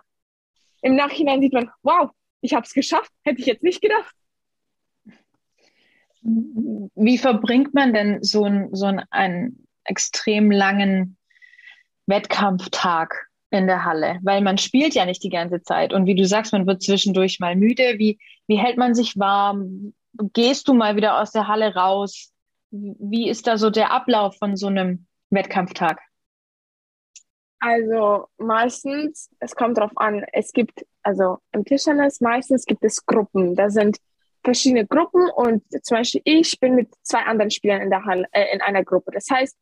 im Nachhinein sieht man, wow, ich habe es geschafft, hätte ich jetzt nicht gedacht. Wie verbringt man denn so, ein, so einen, einen extrem langen Wettkampftag? in der Halle? Weil man spielt ja nicht die ganze Zeit. Und wie du sagst, man wird zwischendurch mal müde. Wie, wie hält man sich warm? Gehst du mal wieder aus der Halle raus? Wie ist da so der Ablauf von so einem Wettkampftag? Also meistens, es kommt darauf an, es gibt, also im Tischtennis meistens gibt es Gruppen. Da sind verschiedene Gruppen und zum Beispiel ich bin mit zwei anderen Spielern in der Halle, äh, in einer Gruppe. Das heißt,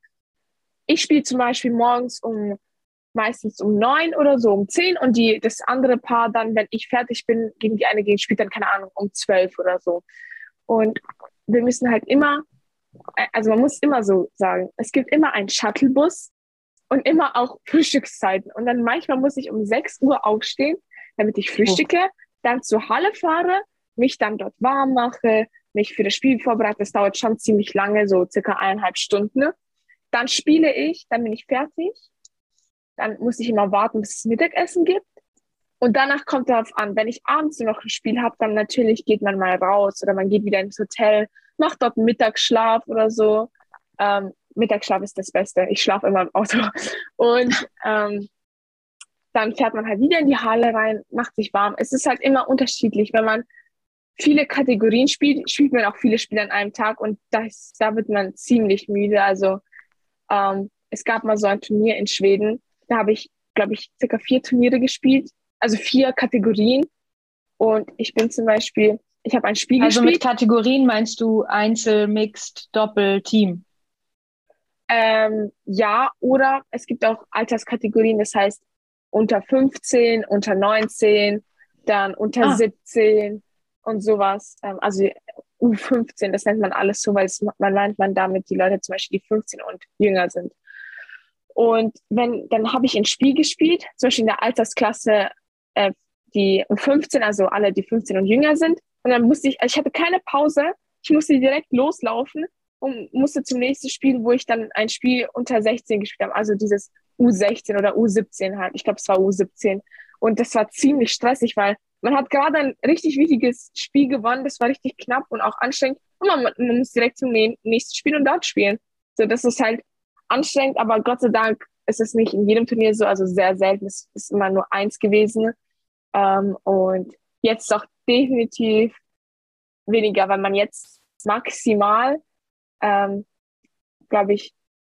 ich spiele zum Beispiel morgens um meistens um neun oder so, um zehn und die, das andere Paar dann, wenn ich fertig bin, gegen die eine gegen spielt dann, keine Ahnung, um zwölf oder so. Und wir müssen halt immer, äh, also man muss immer so sagen, es gibt immer einen Shuttlebus und immer auch Frühstückszeiten. Und dann manchmal muss ich um sechs Uhr aufstehen, damit ich frühstücke, oh. dann zur Halle fahre, mich dann dort warm mache, mich für das Spiel vorbereite. Das dauert schon ziemlich lange, so circa eineinhalb Stunden. Dann spiele ich, dann bin ich fertig. Dann muss ich immer warten, bis es Mittagessen gibt. Und danach kommt darauf an, wenn ich abends noch ein Spiel habe, dann natürlich geht man mal raus oder man geht wieder ins Hotel, macht dort einen Mittagsschlaf oder so. Ähm, Mittagsschlaf ist das Beste. Ich schlafe immer im Auto. Und ähm, dann fährt man halt wieder in die Halle rein, macht sich warm. Es ist halt immer unterschiedlich. Wenn man viele Kategorien spielt, spielt man auch viele Spiele an einem Tag und das, da wird man ziemlich müde. Also ähm, es gab mal so ein Turnier in Schweden, da habe ich, glaube ich, circa vier Turniere gespielt, also vier Kategorien. Und ich bin zum Beispiel, ich habe ein Spiel also gespielt. Also mit Kategorien meinst du Einzel, Mixed, Doppel, Team? Ähm, ja, oder es gibt auch Alterskategorien, das heißt unter 15, unter 19, dann unter ah. 17 und sowas. Ähm, also U15, das nennt man alles so, weil es, man meint man damit die Leute zum Beispiel, die 15 und jünger sind. Und wenn, dann habe ich ein Spiel gespielt, zum Beispiel in der Altersklasse, äh, die um 15, also alle, die 15 und jünger sind. Und dann musste ich, also ich hatte keine Pause, ich musste direkt loslaufen und musste zum nächsten Spiel, wo ich dann ein Spiel unter 16 gespielt habe, also dieses U16 oder U17 halt. Ich glaube, es war U17. Und das war ziemlich stressig, weil man hat gerade ein richtig wichtiges Spiel gewonnen, das war richtig knapp und auch anstrengend. Und man, man muss direkt zum nächsten Spiel und dort spielen. So, das ist halt anstrengend, aber Gott sei Dank ist es nicht in jedem Turnier so, also sehr selten. Es ist immer nur eins gewesen. Ähm, und jetzt doch definitiv weniger, weil man jetzt maximal ähm, glaube ich,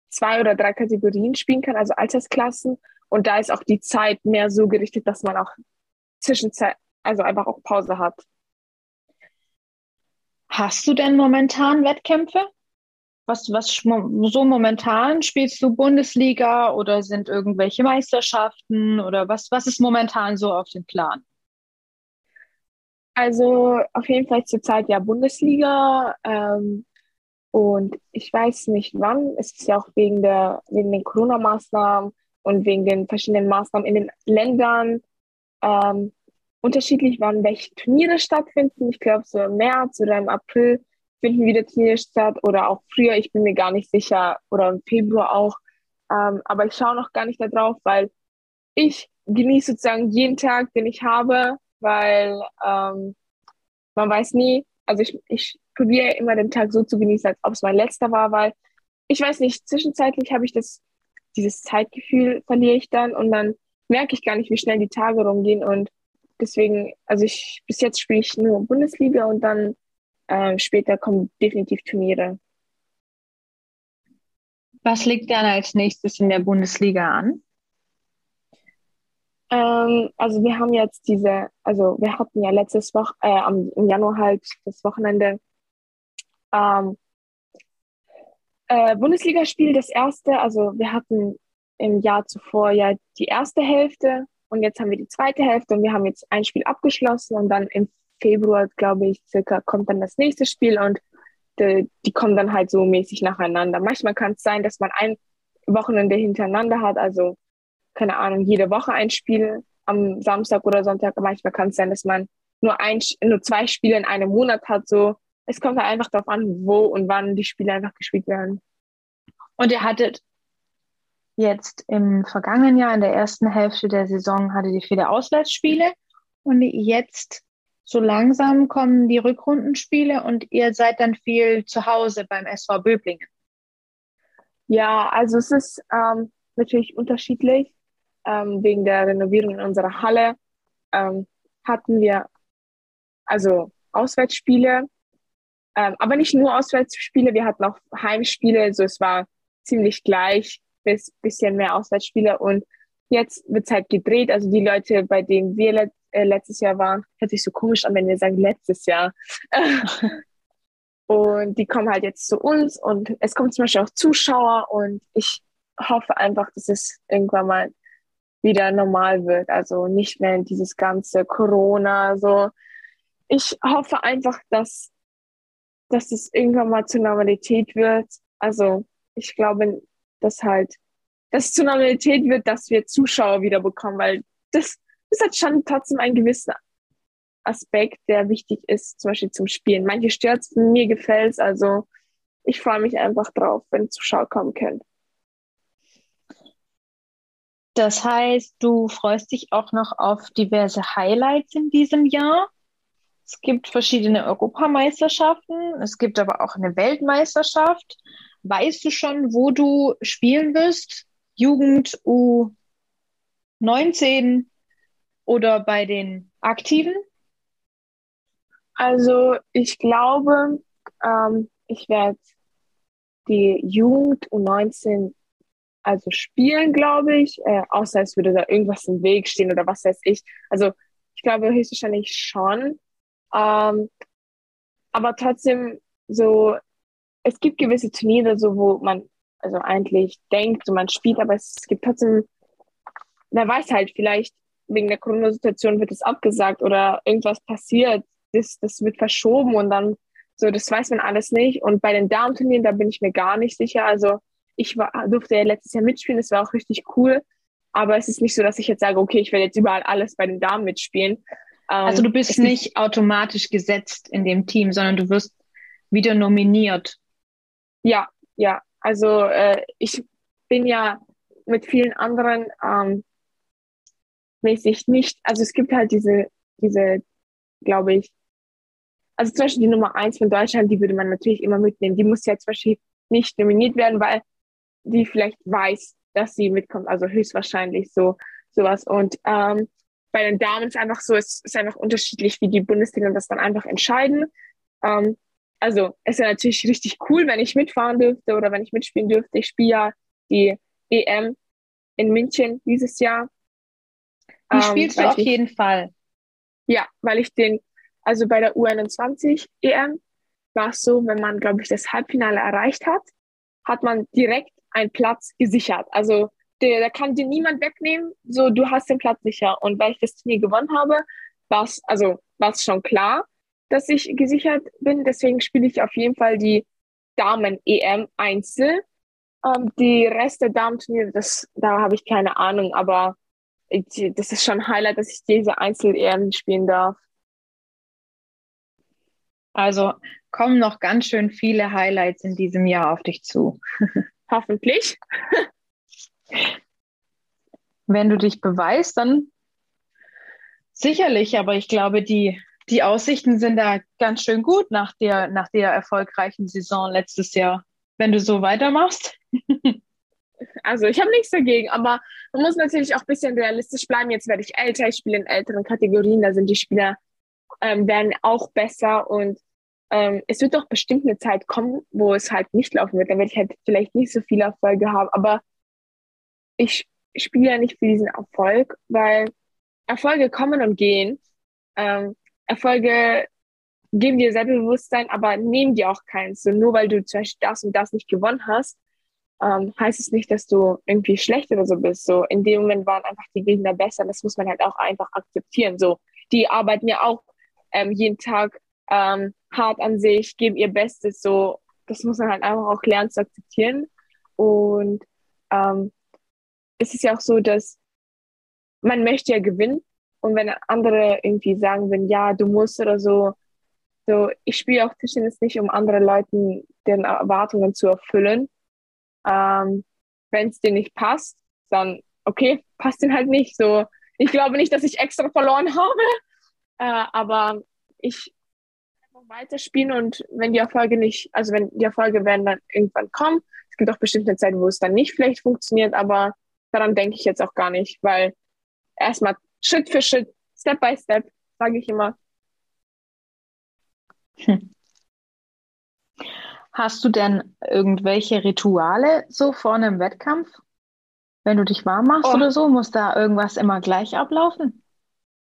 zwei oder drei Kategorien spielen kann, also Altersklassen. Und da ist auch die Zeit mehr so gerichtet, dass man auch Zwischenzeit, also einfach auch Pause hat. Hast du denn momentan Wettkämpfe? Was, was so momentan spielst du Bundesliga oder sind irgendwelche Meisterschaften oder was, was ist momentan so auf dem Plan? Also auf jeden Fall zurzeit ja Bundesliga. Ähm, und ich weiß nicht wann, es ist ja auch wegen, der, wegen den Corona-Maßnahmen und wegen den verschiedenen Maßnahmen in den Ländern ähm, unterschiedlich, wann welche Turniere stattfinden. Ich glaube, so im März oder im April finden wieder Turniere statt oder auch früher, ich bin mir gar nicht sicher, oder im Februar auch. Ähm, aber ich schaue noch gar nicht darauf, weil ich genieße sozusagen jeden Tag, den ich habe, weil ähm, man weiß nie, also ich, ich probiere immer den Tag so zu genießen, als ob es mein letzter war, weil ich weiß nicht, zwischenzeitlich habe ich das, dieses Zeitgefühl verliere ich dann und dann merke ich gar nicht, wie schnell die Tage rumgehen und deswegen, also ich, bis jetzt spiele ich nur Bundesliga und dann äh, später kommen definitiv Turniere. Was liegt dann als nächstes in der Bundesliga an? Ähm, also wir haben jetzt diese, also wir hatten ja letztes Woche, äh, im Januar halt das Wochenende ähm, äh, Bundesligaspiel, das erste, also wir hatten im Jahr zuvor ja die erste Hälfte und jetzt haben wir die zweite Hälfte und wir haben jetzt ein Spiel abgeschlossen und dann im Februar, glaube ich, circa kommt dann das nächste Spiel und die, die kommen dann halt so mäßig nacheinander. Manchmal kann es sein, dass man ein Wochenende hintereinander hat, also keine Ahnung, jede Woche ein Spiel am Samstag oder Sonntag. Manchmal kann es sein, dass man nur ein, nur zwei Spiele in einem Monat hat, so es kommt halt einfach darauf an, wo und wann die Spiele einfach gespielt werden. Und ihr hattet jetzt im vergangenen Jahr, in der ersten Hälfte der Saison, hattet ihr viele Auswärtsspiele und jetzt so langsam kommen die Rückrundenspiele und ihr seid dann viel zu Hause beim SV Böblingen. Ja, also es ist ähm, natürlich unterschiedlich. ähm, wegen der Renovierung in unserer Halle ähm, hatten wir also Auswärtsspiele, ähm, aber nicht nur Auswärtsspiele, wir hatten auch Heimspiele, also es war ziemlich gleich, bis bisschen mehr Auswärtsspiele und jetzt wird's halt gedreht, also die Leute, bei denen wir let äh, letztes Jahr waren, hört sich so komisch an, wenn wir sagen letztes Jahr. und die kommen halt jetzt zu uns und es kommen zum Beispiel auch Zuschauer und ich hoffe einfach, dass es irgendwann mal wieder normal wird. Also nicht mehr dieses ganze Corona. So, ich hoffe einfach, dass, dass es irgendwann mal zur Normalität wird. Also ich glaube, dass halt, dass es zur Normalität wird, dass wir Zuschauer wieder bekommen, weil das, das hat schon trotzdem einen gewissen Aspekt, der wichtig ist, zum Beispiel zum Spielen. Manche stört mir gefällt es, also ich freue mich einfach drauf, wenn Zuschauer kommen können. Das heißt, du freust dich auch noch auf diverse Highlights in diesem Jahr. Es gibt verschiedene Europameisterschaften, es gibt aber auch eine Weltmeisterschaft. Weißt du schon, wo du spielen wirst? Jugend U19 oder bei den Aktiven? Also ich glaube, ähm, ich werde die Jugend U19 also spielen, glaube ich, äh, außer es würde da irgendwas im Weg stehen oder was weiß ich. Also ich glaube höchstwahrscheinlich schon. Ähm, aber trotzdem so, es gibt gewisse Turniere, so wo man also eigentlich denkt, so man spielt, aber es gibt trotzdem, wer weiß halt, vielleicht wegen der Corona-Situation wird es abgesagt oder irgendwas passiert, das, das wird verschoben und dann so, das weiß man alles nicht. Und bei den Damen-Turnieren, da bin ich mir gar nicht sicher. Also ich war, durfte ja letztes Jahr mitspielen, das war auch richtig cool. Aber es ist nicht so, dass ich jetzt sage, okay, ich werde jetzt überall alles bei den Damen mitspielen. Ähm, also du bist nicht automatisch gesetzt in dem Team, sondern du wirst wieder nominiert. Ja, ja. Also äh, ich bin ja mit vielen anderen ähm, mäßig nicht, also es gibt halt diese, diese, glaube ich, also zum Beispiel die Nummer eins von Deutschland, die würde man natürlich immer mitnehmen. Die muss ja zum Beispiel nicht nominiert werden, weil die vielleicht weiß, dass sie mitkommt, also höchstwahrscheinlich so sowas. Und ähm, bei den Damen ist einfach so, es ist einfach unterschiedlich, wie die Bundesliga das dann einfach entscheiden. Ähm, also es ist ja natürlich richtig cool, wenn ich mitfahren dürfte oder wenn ich mitspielen dürfte. Ich spiele ja die EM in München dieses Jahr. Die ähm, spielst du auf ich, jeden Fall. Ja, weil ich den, also bei der U21 EM war es so, wenn man, glaube ich, das Halbfinale erreicht hat, hat man direkt einen Platz gesichert. Also der, der kann dir niemand wegnehmen, so du hast den Platz sicher. Und weil ich das Turnier gewonnen habe, war es also war's schon klar, dass ich gesichert bin. Deswegen spiele ich auf jeden Fall die Damen-EM Einzel. Ähm, die Rest der Damen-Turniere, das, da habe ich keine Ahnung, aber ich, das ist schon ein Highlight, dass ich diese Einzel-EM spielen darf. Also kommen noch ganz schön viele Highlights in diesem Jahr auf dich zu. Hoffentlich. Wenn du dich beweist, dann sicherlich, aber ich glaube, die, die Aussichten sind da ganz schön gut nach der, nach der erfolgreichen Saison letztes Jahr, wenn du so weitermachst. Also ich habe nichts dagegen, aber man muss natürlich auch ein bisschen realistisch bleiben. Jetzt werde ich älter, ich spiele in älteren Kategorien, da sind die Spieler ähm, werden auch besser und ähm, es wird doch bestimmt eine Zeit kommen, wo es halt nicht laufen wird. Dann werde ich halt vielleicht nicht so viele Erfolge haben. Aber ich spiele ja nicht für diesen Erfolg, weil Erfolge kommen und gehen. Ähm, Erfolge geben dir Selbstbewusstsein, aber nehmen dir auch keins. So nur weil du zum Beispiel das und das nicht gewonnen hast, ähm, heißt es nicht, dass du irgendwie schlecht oder so bist. So in dem Moment waren einfach die Gegner besser. Das muss man halt auch einfach akzeptieren. So die arbeiten ja auch ähm, jeden Tag ähm, hart an sich, geben ihr Bestes. So, das muss man halt einfach auch lernen zu akzeptieren. Und ähm, es ist ja auch so, dass man möchte ja gewinnen. Und wenn andere irgendwie sagen wenn ja, du musst oder so, so, ich spiele auch Tischtennis nicht, um andere Leuten deren Erwartungen zu erfüllen. Ähm, wenn es dir nicht passt, dann okay, passt dir halt nicht. So, ich glaube nicht, dass ich extra verloren habe, äh, aber ich weiterspielen und wenn die Erfolge nicht, also wenn die Erfolge werden dann irgendwann kommen, es gibt auch bestimmt eine Zeit, wo es dann nicht vielleicht funktioniert, aber daran denke ich jetzt auch gar nicht, weil erstmal Schritt für Schritt, Step by Step, sage ich immer. Hm. Hast du denn irgendwelche Rituale so vor einem Wettkampf? Wenn du dich warm machst Oh. oder so, muss da irgendwas immer gleich ablaufen?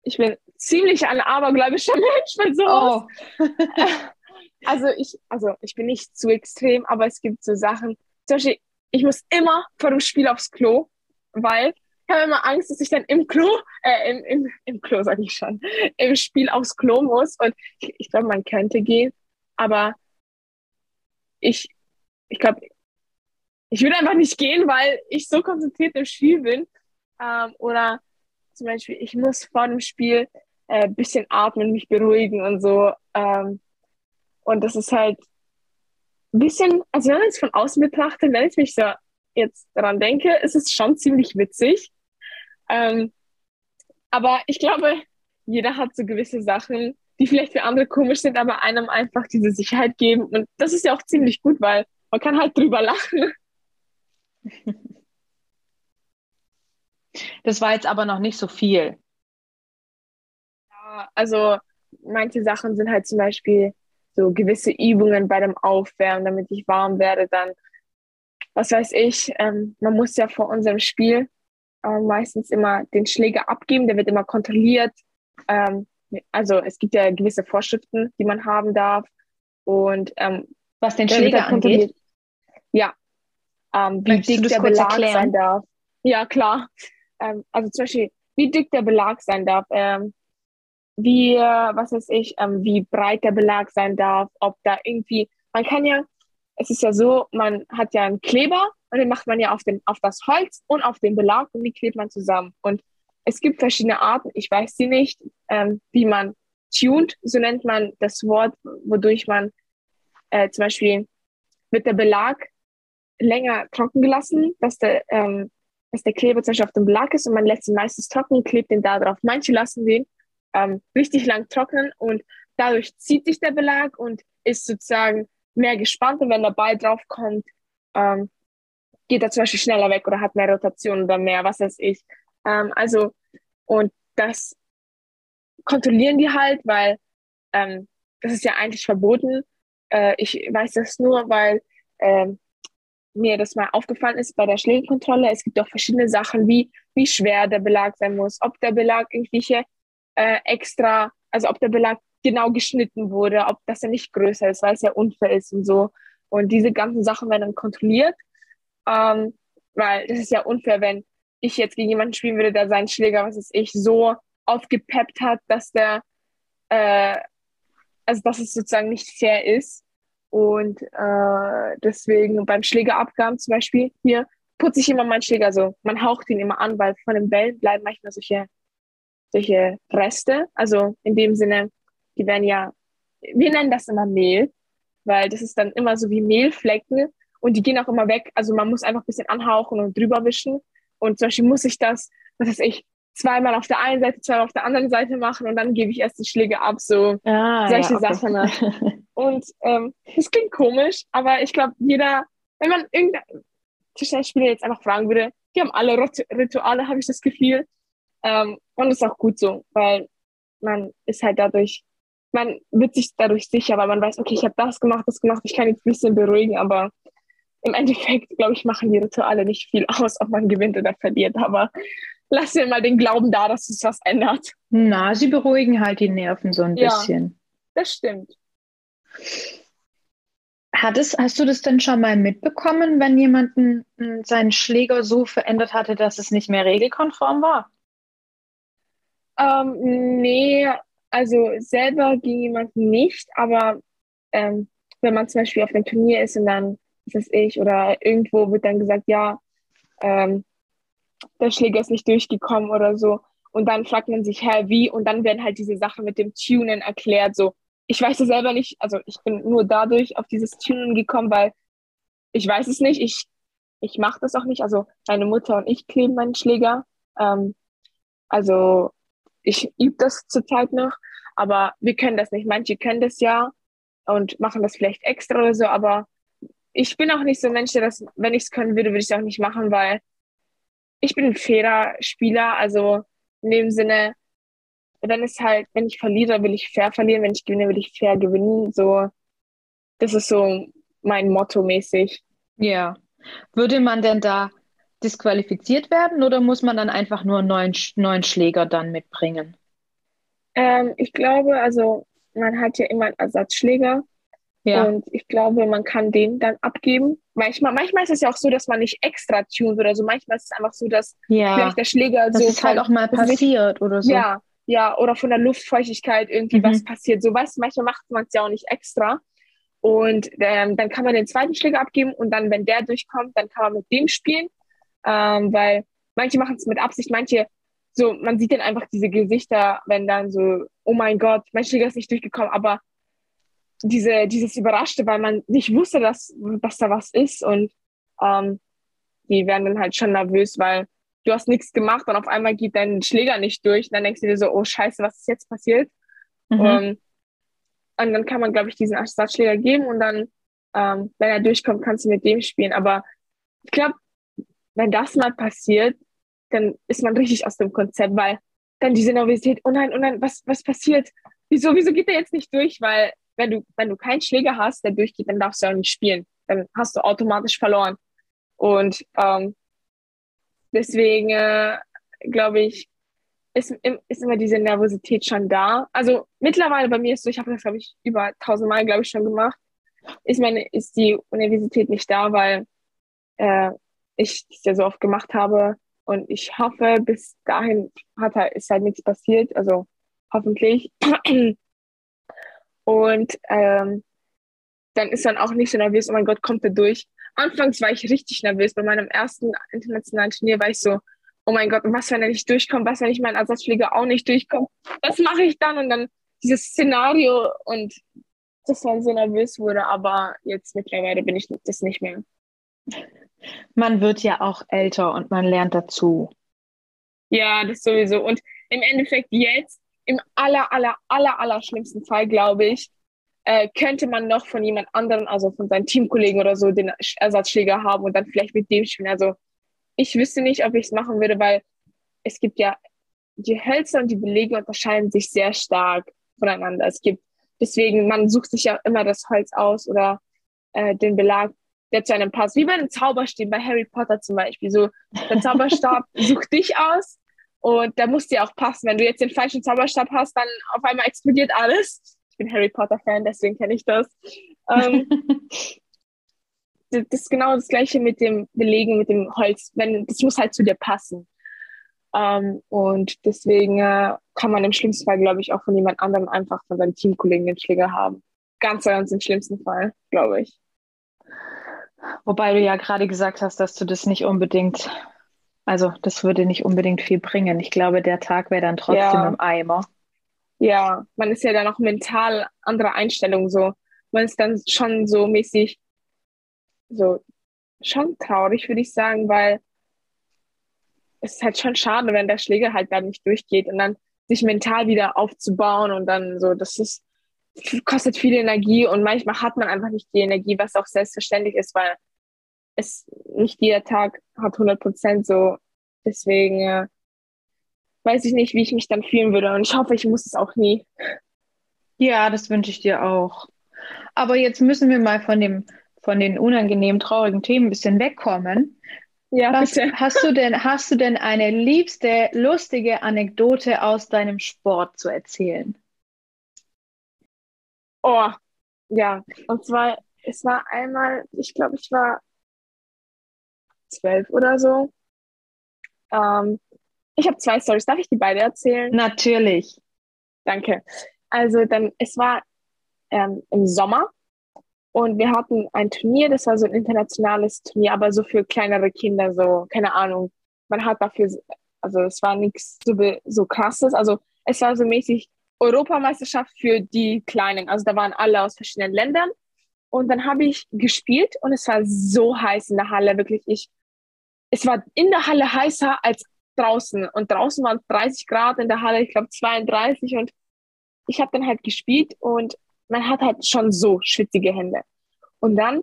Ich bin ziemlich ein abergläubischer Mensch bei sowas. Oh, Also ich, also ich bin nicht zu extrem, aber es gibt so Sachen. Zum Beispiel, ich muss immer vor dem Spiel aufs Klo, weil ich habe immer Angst, dass ich dann im Klo, äh, im, im, im Klo sage ich schon, im Spiel aufs Klo muss. Und ich, ich glaube, man könnte gehen, aber ich, ich glaube, ich würde einfach nicht gehen, weil ich so konzentriert im Spiel bin. Ähm, oder zum Beispiel, ich muss vor dem Spiel äh, ein bisschen atmen, mich beruhigen und so. Ähm, und das ist halt ein bisschen, also wenn man es von außen betrachtet, wenn ich mich so jetzt daran denke, ist es schon ziemlich witzig. Ähm, aber ich glaube, jeder hat so gewisse Sachen, die vielleicht für andere komisch sind, aber einem einfach diese Sicherheit geben. Und das ist ja auch ziemlich gut, weil man kann halt drüber lachen. das war jetzt aber noch nicht so viel. Ja, also manche Sachen sind halt zum Beispiel so gewisse Übungen bei dem Aufwärmen, damit ich warm werde, dann, was weiß ich, ähm, man muss ja vor unserem Spiel äh, meistens immer den Schläger abgeben, der wird immer kontrolliert. Ähm, also es gibt ja gewisse Vorschriften, die man haben darf. Und ähm, Was den Schläger kontrolliert. angeht. Ja, ähm, wie dick der Belag erklären? sein darf. Ja, klar. Ähm, also zum Beispiel, wie dick der Belag sein darf, ähm, wie, äh, was weiß ich, ähm, wie breit der Belag sein darf, ob da irgendwie, man kann ja, es ist ja so, man hat ja einen Kleber und den macht man ja auf, den, auf das Holz und auf den Belag und die klebt man zusammen. Und es gibt verschiedene Arten, ich weiß sie nicht, ähm, wie man tuned, so nennt man das Wort, wodurch man äh, zum Beispiel wird der Belag länger trocken gelassen, dass der, ähm, dass der Kleber zum Beispiel auf dem Belag ist und man lässt ihn meistens trocken, klebt den da drauf. Manche lassen den ähm, richtig lang trocknen und dadurch zieht sich der Belag und ist sozusagen mehr gespannt und wenn der Ball drauf kommt, ähm, geht er zum Beispiel schneller weg oder hat mehr Rotation oder mehr, was weiß ich. Ähm, also, und das kontrollieren die halt, weil ähm, das ist ja eigentlich verboten. Äh, ich weiß das nur, weil ähm, mir das mal aufgefallen ist bei der Schlägekontrolle. Es gibt auch verschiedene Sachen, wie, wie schwer der Belag sein muss, ob der Belag irgendwelche äh, extra, also ob der Belag genau geschnitten wurde, ob das ja nicht größer ist, weil es ja unfair ist und so. Und diese ganzen Sachen werden dann kontrolliert, ähm, weil das ist ja unfair, wenn ich jetzt gegen jemanden spielen würde, der seinen Schläger, was weiß ich, so aufgepeppt hat, dass der, äh, also dass es sozusagen nicht fair ist. Und äh, deswegen beim Schlägerabgaben zum Beispiel hier putze ich immer meinen Schläger so. Man haucht ihn immer an, weil von den Bällen bleiben manchmal solche, solche Reste. Also in dem Sinne, die werden ja, wir nennen das immer Mehl, weil das ist dann immer so wie Mehlflecken und die gehen auch immer weg. Also man muss einfach ein bisschen anhauchen und drüber wischen. Und zum Beispiel muss ich das, was weiß ich, zweimal auf der einen Seite, zweimal auf der anderen Seite machen und dann gebe ich erst die Schläge ab. So Ah, solche ja, okay. Sachen. Und ähm, das klingt komisch, aber ich glaube, jeder, wenn man irgendein Tischtennisspieler jetzt einfach fragen würde, die haben alle Rit- Rituale, habe ich das Gefühl. Ähm, und das ist auch gut so, weil man ist halt dadurch, man wird sich dadurch sicher, weil man weiß, okay, ich habe das gemacht, das gemacht, ich kann jetzt ein bisschen beruhigen, aber im Endeffekt, glaube ich, machen die Rituale nicht viel aus, ob man gewinnt oder verliert. Aber lass mir mal den Glauben da, dass es was ändert. Na, sie beruhigen halt die Nerven so ein Ja. bisschen. Das stimmt. Hat es, hast du das denn schon mal mitbekommen, wenn jemand n- seinen Schläger so verändert hatte, dass es nicht mehr regelkonform war? Ähm, nee, also selber gegen jemanden nicht, aber ähm, wenn man zum Beispiel auf einem Turnier ist und dann, was weiß ich, oder irgendwo wird dann gesagt, ja, ähm, der Schläger ist nicht durchgekommen oder so. Und dann fragt man sich, hä, wie? Und dann werden halt diese Sachen mit dem Tunen erklärt. So, ich weiß es selber nicht, also ich bin nur dadurch auf dieses Tunen gekommen, weil ich weiß es nicht, ich, ich mache das auch nicht. Also meine Mutter und ich kleben meinen Schläger. Ähm, also ich übe das zurzeit noch, aber wir können das nicht. Manche können das ja und machen das vielleicht extra oder so, aber ich bin auch nicht so ein Mensch, der das, wenn ich es können würde, würde ich es auch nicht machen, weil ich bin ein fairer Spieler, also in dem Sinne, wenn es halt, wenn ich verliere, will ich fair verlieren, wenn ich gewinne, will ich fair gewinnen. So, das ist so mein Motto mäßig. Ja. Würde man denn da disqualifiziert werden oder muss man dann einfach nur einen neuen, neuen Schläger dann mitbringen? Ähm, ich glaube, also man hat ja immer einen Ersatzschläger. Ja. Und ich glaube, man kann den dann abgeben. Manchmal, manchmal ist es ja auch so, dass man nicht extra tunt oder so. Manchmal ist es einfach so, dass ja. vielleicht der Schläger das so. ist halt auch mal passiert oder so. Ja, ja, oder von der Luftfeuchtigkeit irgendwie Mhm. was passiert. So, weißt manchmal macht man es ja auch nicht extra. Und ähm, dann kann man den zweiten Schläger abgeben und dann, wenn der durchkommt, dann kann man mit dem spielen. Ähm, weil manche machen es mit Absicht, manche, so, man sieht dann einfach diese Gesichter, wenn dann so, oh mein Gott, mein Schläger ist nicht durchgekommen, aber diese, dieses Überraschte, weil man nicht wusste, dass, dass da was ist und ähm, die werden dann halt schon nervös, weil du hast nichts gemacht und auf einmal geht dein Schläger nicht durch. Und dann denkst du dir so, oh scheiße, was ist jetzt passiert? Mhm. Ähm, und dann kann man, glaube ich, diesen Ersatzschläger geben und dann, ähm, wenn er durchkommt, kannst du mit dem spielen. Aber ich glaube, wenn das mal passiert, dann ist man richtig aus dem Konzept, weil dann diese Nervosität, oh nein, oh nein, was, was passiert? Wieso, wieso geht der jetzt nicht durch? Weil wenn du, wenn du keinen Schläger hast, der durchgeht, dann darfst du auch nicht spielen. Dann hast du automatisch verloren. Und ähm, deswegen äh, glaube ich, ist, ist immer diese Nervosität schon da. Also mittlerweile bei mir ist so, ich habe das, glaube ich, über tausendmal, glaube ich, schon gemacht. Ich meine, ist die Nervosität nicht da, weil äh, ich das ja so oft gemacht habe. Und ich hoffe, bis dahin hat halt, ist halt nichts passiert. Also hoffentlich. Und ähm, dann ist man auch nicht so nervös, oh mein Gott, kommt er durch. Anfangs war ich richtig nervös. Bei meinem ersten internationalen Turnier war ich so, oh mein Gott, was, wenn er nicht durchkommt? Was, wenn ich mein Ersatzschläger auch nicht durchkommt? Was mache ich dann? Und dann dieses Szenario und dass man so nervös wurde, aber jetzt mittlerweile bin ich das nicht mehr. Man wird ja auch älter und man lernt dazu. Ja, das sowieso. Und im Endeffekt jetzt, im aller, aller, aller, aller schlimmsten Fall, glaube ich, äh, könnte man noch von jemand anderem, also von seinen Teamkollegen oder so, den Sch- Ersatzschläger haben und dann vielleicht mit dem spielen. Also ich wüsste nicht, ob ich es machen würde, weil es gibt ja, die Hölzer und die Belege unterscheiden sich sehr stark voneinander. Es gibt, deswegen, man sucht sich ja immer das Holz aus oder äh, den Belag, der zu einem passt. Wie bei einem Zauberstab, bei Harry Potter zum Beispiel. So, der Zauberstab sucht dich aus und der muss dir auch passen. Wenn du jetzt den falschen Zauberstab hast, dann auf einmal explodiert alles. Ich bin Harry Potter-Fan, deswegen kenne ich das. Ähm, das das ist genau das Gleiche mit dem Belegen, mit dem Holz. Wenn, das muss halt zu dir passen. Ähm, und deswegen äh, kann man im schlimmsten Fall, glaube ich, auch von jemand anderem einfach von seinem Teamkollegen den Schläger haben. Ganz, ganz im schlimmsten Fall, glaube ich. Wobei du ja gerade gesagt hast, dass du das nicht unbedingt, also das würde nicht unbedingt viel bringen. Ich glaube, der Tag wäre dann trotzdem Ja. im Eimer. Ja, man ist ja dann auch mental anderer Einstellung so. Man ist dann schon so mäßig, so schon traurig, würde ich sagen, weil es ist halt schon schade, wenn der Schläger halt dann nicht durchgeht und dann sich mental wieder aufzubauen und dann so, das ist, kostet viel Energie und manchmal hat man einfach nicht die Energie, was auch selbstverständlich ist, weil es nicht jeder Tag hat 100 Prozent so. Deswegen äh, weiß ich nicht, wie ich mich dann fühlen würde und ich hoffe, ich muss es auch nie. Ja, das wünsche ich dir auch. Aber jetzt müssen wir mal von dem, von den unangenehmen, traurigen Themen ein bisschen wegkommen. Ja, Was bitte. hast du denn, hast du denn eine liebste, lustige Anekdote aus deinem Sport zu erzählen? Oh, ja. Und zwar, es war einmal, ich glaube, ich war zwölf oder so. Ähm, ich habe zwei Stories. Darf ich die beide erzählen? Natürlich. Danke. Also dann, es war ähm, im Sommer und wir hatten ein Turnier, das war so ein internationales Turnier, aber so für kleinere Kinder, so, keine Ahnung. Man hat dafür, also es war nichts so, so krasses, also es war so mäßig Europameisterschaft für die Kleinen. Also da waren alle aus verschiedenen Ländern. Und dann habe ich gespielt und es war so heiß in der Halle, wirklich. Ich, es war in der Halle heißer als draußen. Und draußen waren 30 Grad, in der Halle, ich glaube 32. Und ich habe dann halt gespielt und man hat halt schon so schwitzige Hände. Und dann,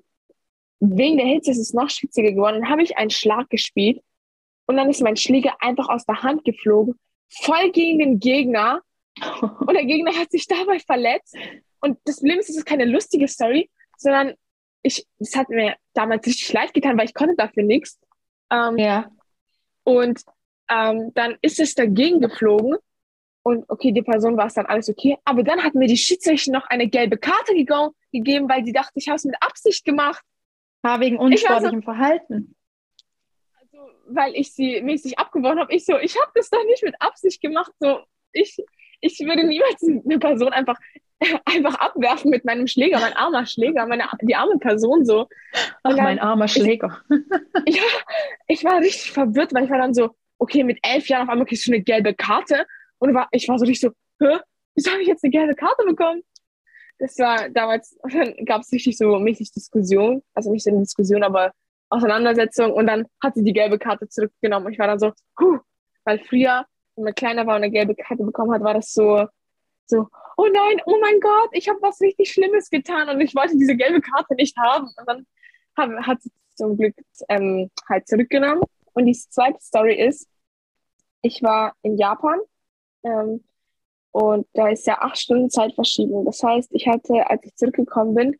wegen der Hitze ist es noch schwitziger geworden, dann habe ich einen Schlag gespielt und dann ist mein Schläger einfach aus der Hand geflogen, voll gegen den Gegner. Und der Gegner hat sich dabei verletzt. Und das Problem ist, es ist keine lustige Story, sondern ich, das hat mir damals richtig leid getan, weil ich konnte dafür nichts. Ähm, Ja. und ähm, dann ist es dagegen geflogen. Und okay, die Person war es dann alles okay. Aber dann hat mir die Schiedsrichter noch eine gelbe Karte gego- gegeben, weil die dachte, ich habe es mit Absicht gemacht. Ah, wegen unsportlichem Verhalten. Also, weil ich sie mäßig abgeworfen habe. Ich so, ich habe das doch nicht mit Absicht gemacht. So, ich, ich würde niemals eine Person einfach, einfach abwerfen mit meinem Schläger, mein armer Schläger, meine, die arme Person so. Ach, dann- mein armer Schläger. Ja, ich war richtig verwirrt, weil ich war dann so, okay, mit elf Jahren auf einmal kriegst du eine gelbe Karte. Und war, ich war so richtig so, hä, wieso habe ich jetzt eine gelbe Karte bekommen? Das war damals, und dann gab es richtig so mäßig Diskussion, also nicht so eine Diskussion, aber Auseinandersetzung. Und dann hat sie die gelbe Karte zurückgenommen. Und ich war dann so, huh, weil früher, wenn man kleiner war und eine gelbe Karte bekommen hat, war das so, so, oh nein, oh mein Gott, ich habe was richtig Schlimmes getan und ich wollte diese gelbe Karte nicht haben. Und dann hab, hat sie zum Glück ähm, halt zurückgenommen. Und die zweite Story ist, ich war in Japan ähm, und da ist ja acht Stunden Zeitverschiebung. Das heißt, ich hatte, als ich zurückgekommen bin,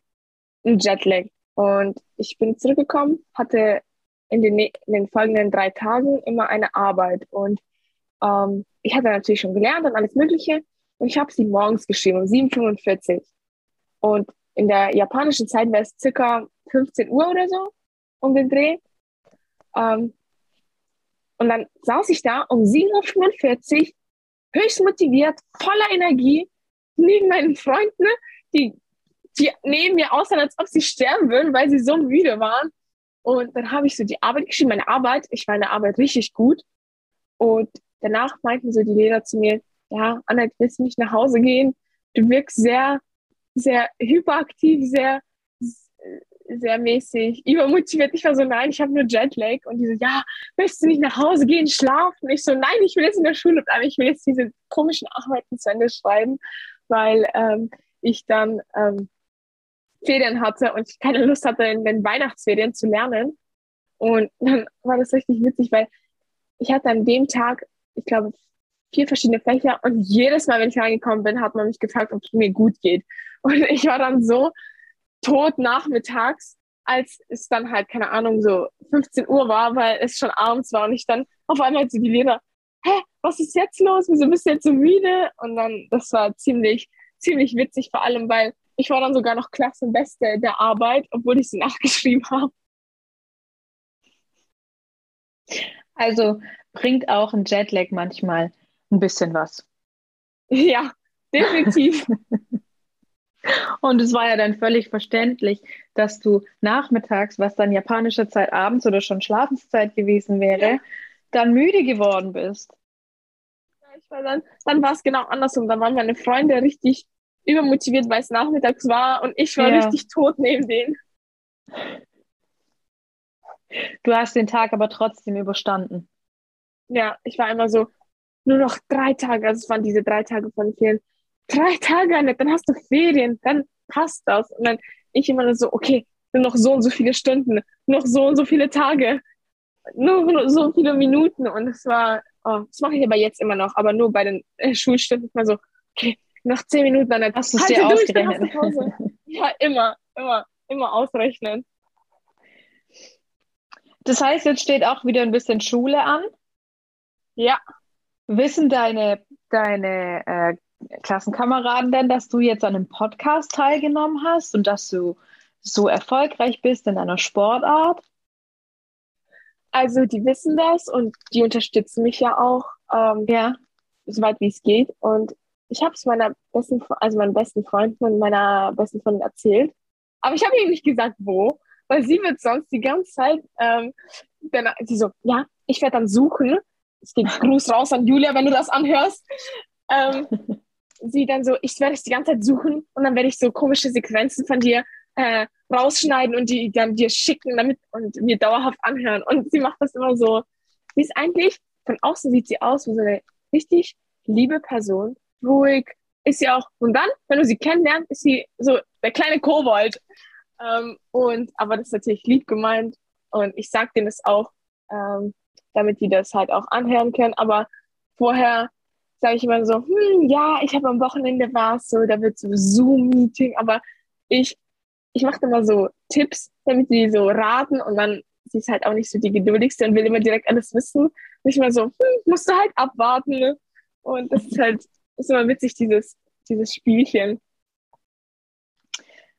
einen Jetlag. Und ich bin zurückgekommen, hatte in den, ne- in den folgenden drei Tagen immer eine Arbeit. Und ähm, ich hatte natürlich schon gelernt und alles Mögliche. Und ich habe sie morgens geschrieben, um 7.45 Uhr. Und in der japanischen Zeit wäre es circa 15 Uhr oder so um den Dreh. Ähm, und dann saß ich da um 7.45 Uhr, höchst motiviert, voller Energie, neben meinen Freunden, die, die neben mir aussahen, als ob sie sterben würden, weil sie so müde waren. Und dann habe ich so die Arbeit geschrieben, meine Arbeit. Ich war in der Arbeit richtig gut. Und danach meinten so die Lehrer zu mir, ja, Annette, willst du nicht nach Hause gehen? Du wirkst sehr, sehr hyperaktiv, sehr, sehr mäßig übermotiviert. Ich war so, nein, ich habe nur Jetlag. Und die so, ja, möchtest du nicht nach Hause gehen, schlafen? Ich so, nein, ich will jetzt in der Schule bleiben. Ich will jetzt diese komischen Arbeiten zu Ende schreiben, weil ähm, ich dann ähm, Ferien hatte und ich keine Lust hatte, in den Weihnachtsferien zu lernen. Und dann war das richtig witzig, weil ich hatte an dem Tag, ich glaube, vier verschiedene Fächer und jedes Mal, wenn ich reingekommen bin, hat man mich gefragt, ob es mir gut geht. Und ich war dann so tot nachmittags, als es dann halt, keine Ahnung, so 15 Uhr war, weil es schon abends war und ich dann auf einmal zu die Lehrer, hä, was ist jetzt los? Wieso bist du jetzt so müde? Und dann, das war ziemlich, ziemlich witzig, vor allem, weil ich war dann sogar noch Klassenbeste der Arbeit, obwohl ich sie nachgeschrieben habe. Also bringt auch ein Jetlag manchmal ein bisschen was. Ja, definitiv. Und es war ja dann völlig verständlich, dass du nachmittags, was dann japanische Zeit abends oder schon Schlafenszeit gewesen wäre, dann müde geworden bist. Ich war dann, dann war es genau andersrum. Dann waren meine Freunde richtig übermotiviert, weil es nachmittags war und ich war Ja. richtig tot neben denen. Du hast den Tag aber trotzdem überstanden. Ja, ich war immer so, nur noch drei Tage, also es waren diese drei Tage von Ferien. Drei Tage, Annette, dann hast du Ferien, dann passt das. Und dann ich immer nur so, okay, nur noch so und so viele Stunden, noch so und so viele Tage, nur, so viele Minuten. Und es war, oh, das mache ich aber jetzt immer noch, aber nur bei den äh, Schulstunden mal so, okay, noch zehn Minuten, dann Hast du es dir durch, ausgerechnet? Pause. Ja, immer, immer, immer ausrechnen. Das heißt, jetzt steht auch wieder ein bisschen Schule an. Ja, Wissen deine, deine äh, Klassenkameraden denn, dass du jetzt an einem Podcast teilgenommen hast und dass du so erfolgreich bist in einer Sportart? also die wissen das und die unterstützen mich ja auch. Ähm, Ja. soweit wie es geht. Und ich habe es meiner besten, also meinen besten Freunden und meiner besten Freundin erzählt. Aber ich habe ihr nicht gesagt, wo, weil sie wird sonst die ganze Zeit, ähm, dann, sie so, ja, ich werde dann suchen. Es geht Gruß raus an Julia, wenn du das anhörst. Ähm, sie dann so, ich werde es die ganze Zeit suchen und dann werde ich so komische Sequenzen von dir äh, rausschneiden und die dann dir schicken damit und mir dauerhaft anhören. Und sie macht das immer so. Sie ist eigentlich, von außen sieht sie aus wie so eine richtig liebe Person, ruhig, ist sie auch. Und dann, wenn du sie kennenlernst, ist sie so der kleine Kobold. Ähm, und, aber das ist natürlich lieb gemeint und ich sag denen das auch. Ähm, damit die das halt auch anhören können. Aber vorher sage ich immer so, hm, ja, ich habe am Wochenende was, so, da wird so Zoom-Meeting, aber ich, ich mache immer so Tipps, damit die so raten und dann sie ist halt auch nicht so die geduldigste und will immer direkt alles wissen. Nicht mal so, hm, musst du halt abwarten. Ne? Und das ist halt, ist immer witzig, dieses, dieses Spielchen.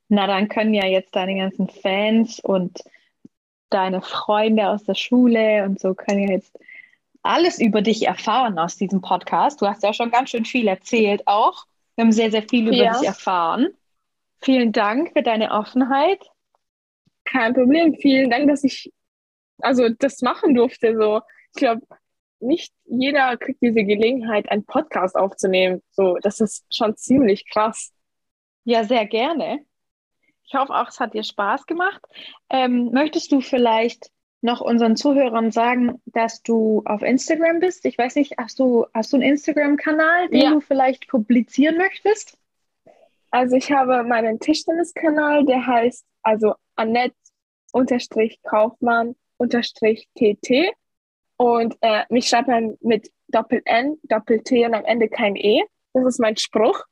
Na, dann können ja jetzt deine ganzen Fans und deine Freunde aus der Schule und so können ja jetzt alles über dich erfahren aus diesem Podcast. Du hast ja schon ganz schön viel erzählt auch. Wir haben sehr, sehr viel über ja. dich erfahren. Vielen Dank für deine Offenheit. Kein Problem. Vielen Dank, dass ich also das machen durfte. So, ich glaube, nicht jeder kriegt diese Gelegenheit, einen Podcast aufzunehmen. So, das ist schon ziemlich krass. Ja, sehr gerne. Ich hoffe auch, es hat dir Spaß gemacht. Ähm, möchtest du vielleicht noch unseren Zuhörern sagen, dass du auf Instagram bist? Ich weiß nicht, hast du, hast du einen Instagram-Kanal, den ja. du vielleicht publizieren möchtest? Also ich habe meinen Tischtennis-Kanal, der heißt also Annette-Kaufmann unterstrich TT und äh, mich schreibt man mit Doppel N, Doppel T und am Ende kein E. Das ist mein Spruch.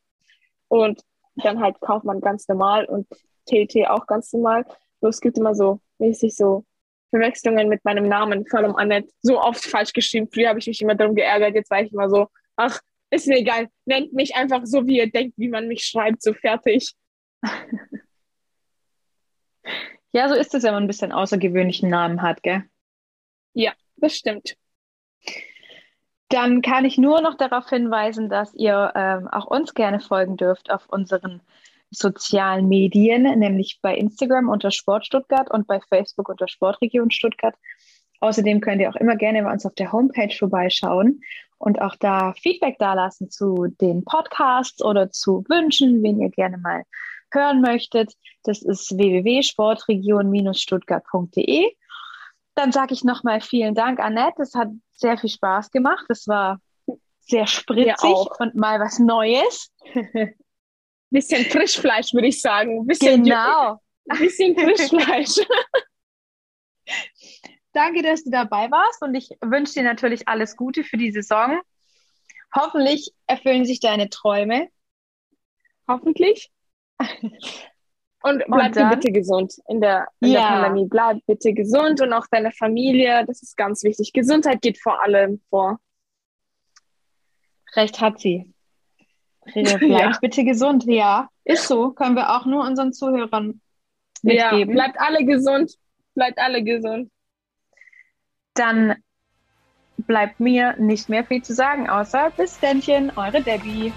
Und dann halt Kaufmann ganz normal und TT auch ganz normal. Nur es gibt immer so mäßig so Verwechslungen mit meinem Namen, vor allem Annette, so oft falsch geschrieben. Früher habe ich mich immer darum geärgert, jetzt war ich immer so, ach, ist mir egal, nennt mich einfach so, wie ihr denkt, wie man mich schreibt, so fertig. Ja, so ist es, wenn man ein bisschen außergewöhnlichen Namen hat, gell? Ja, das stimmt. Dann kann ich nur noch darauf hinweisen, dass ihr ähm, auch uns gerne folgen dürft auf unseren sozialen Medien, nämlich bei Instagram unter Sport Stuttgart und bei Facebook unter Sportregion Stuttgart. Außerdem könnt ihr auch immer gerne bei uns auf der Homepage vorbeischauen und auch da Feedback dalassen zu den Podcasts oder zu Wünschen, wen ihr gerne mal hören möchtet. Das ist www.sportregion-stuttgart.de. Dann sage ich nochmal vielen Dank, Annette. Es hat sehr viel Spaß gemacht. Es war sehr spritzig und mal was Neues. bisschen Frischfleisch, würde ich sagen. Bisschen genau. Ein bisschen Frischfleisch. Danke, dass du dabei warst und ich wünsche dir natürlich alles Gute für die Saison. Hoffentlich erfüllen sich deine Träume. Hoffentlich. Und bleib und bitte gesund in der, in ja. der Pandemie. Bleib bitte gesund und auch deine Familie. Das ist ganz wichtig. Gesundheit geht vor allem vor. Recht hat sie. Bleib ja. bitte gesund. Ja, ist so. Können wir auch nur unseren Zuhörern mitgeben. Ja, bleibt alle gesund. Bleibt alle gesund. Dann bleibt mir nicht mehr viel zu sagen, außer bis Ständchen, eure Debbie.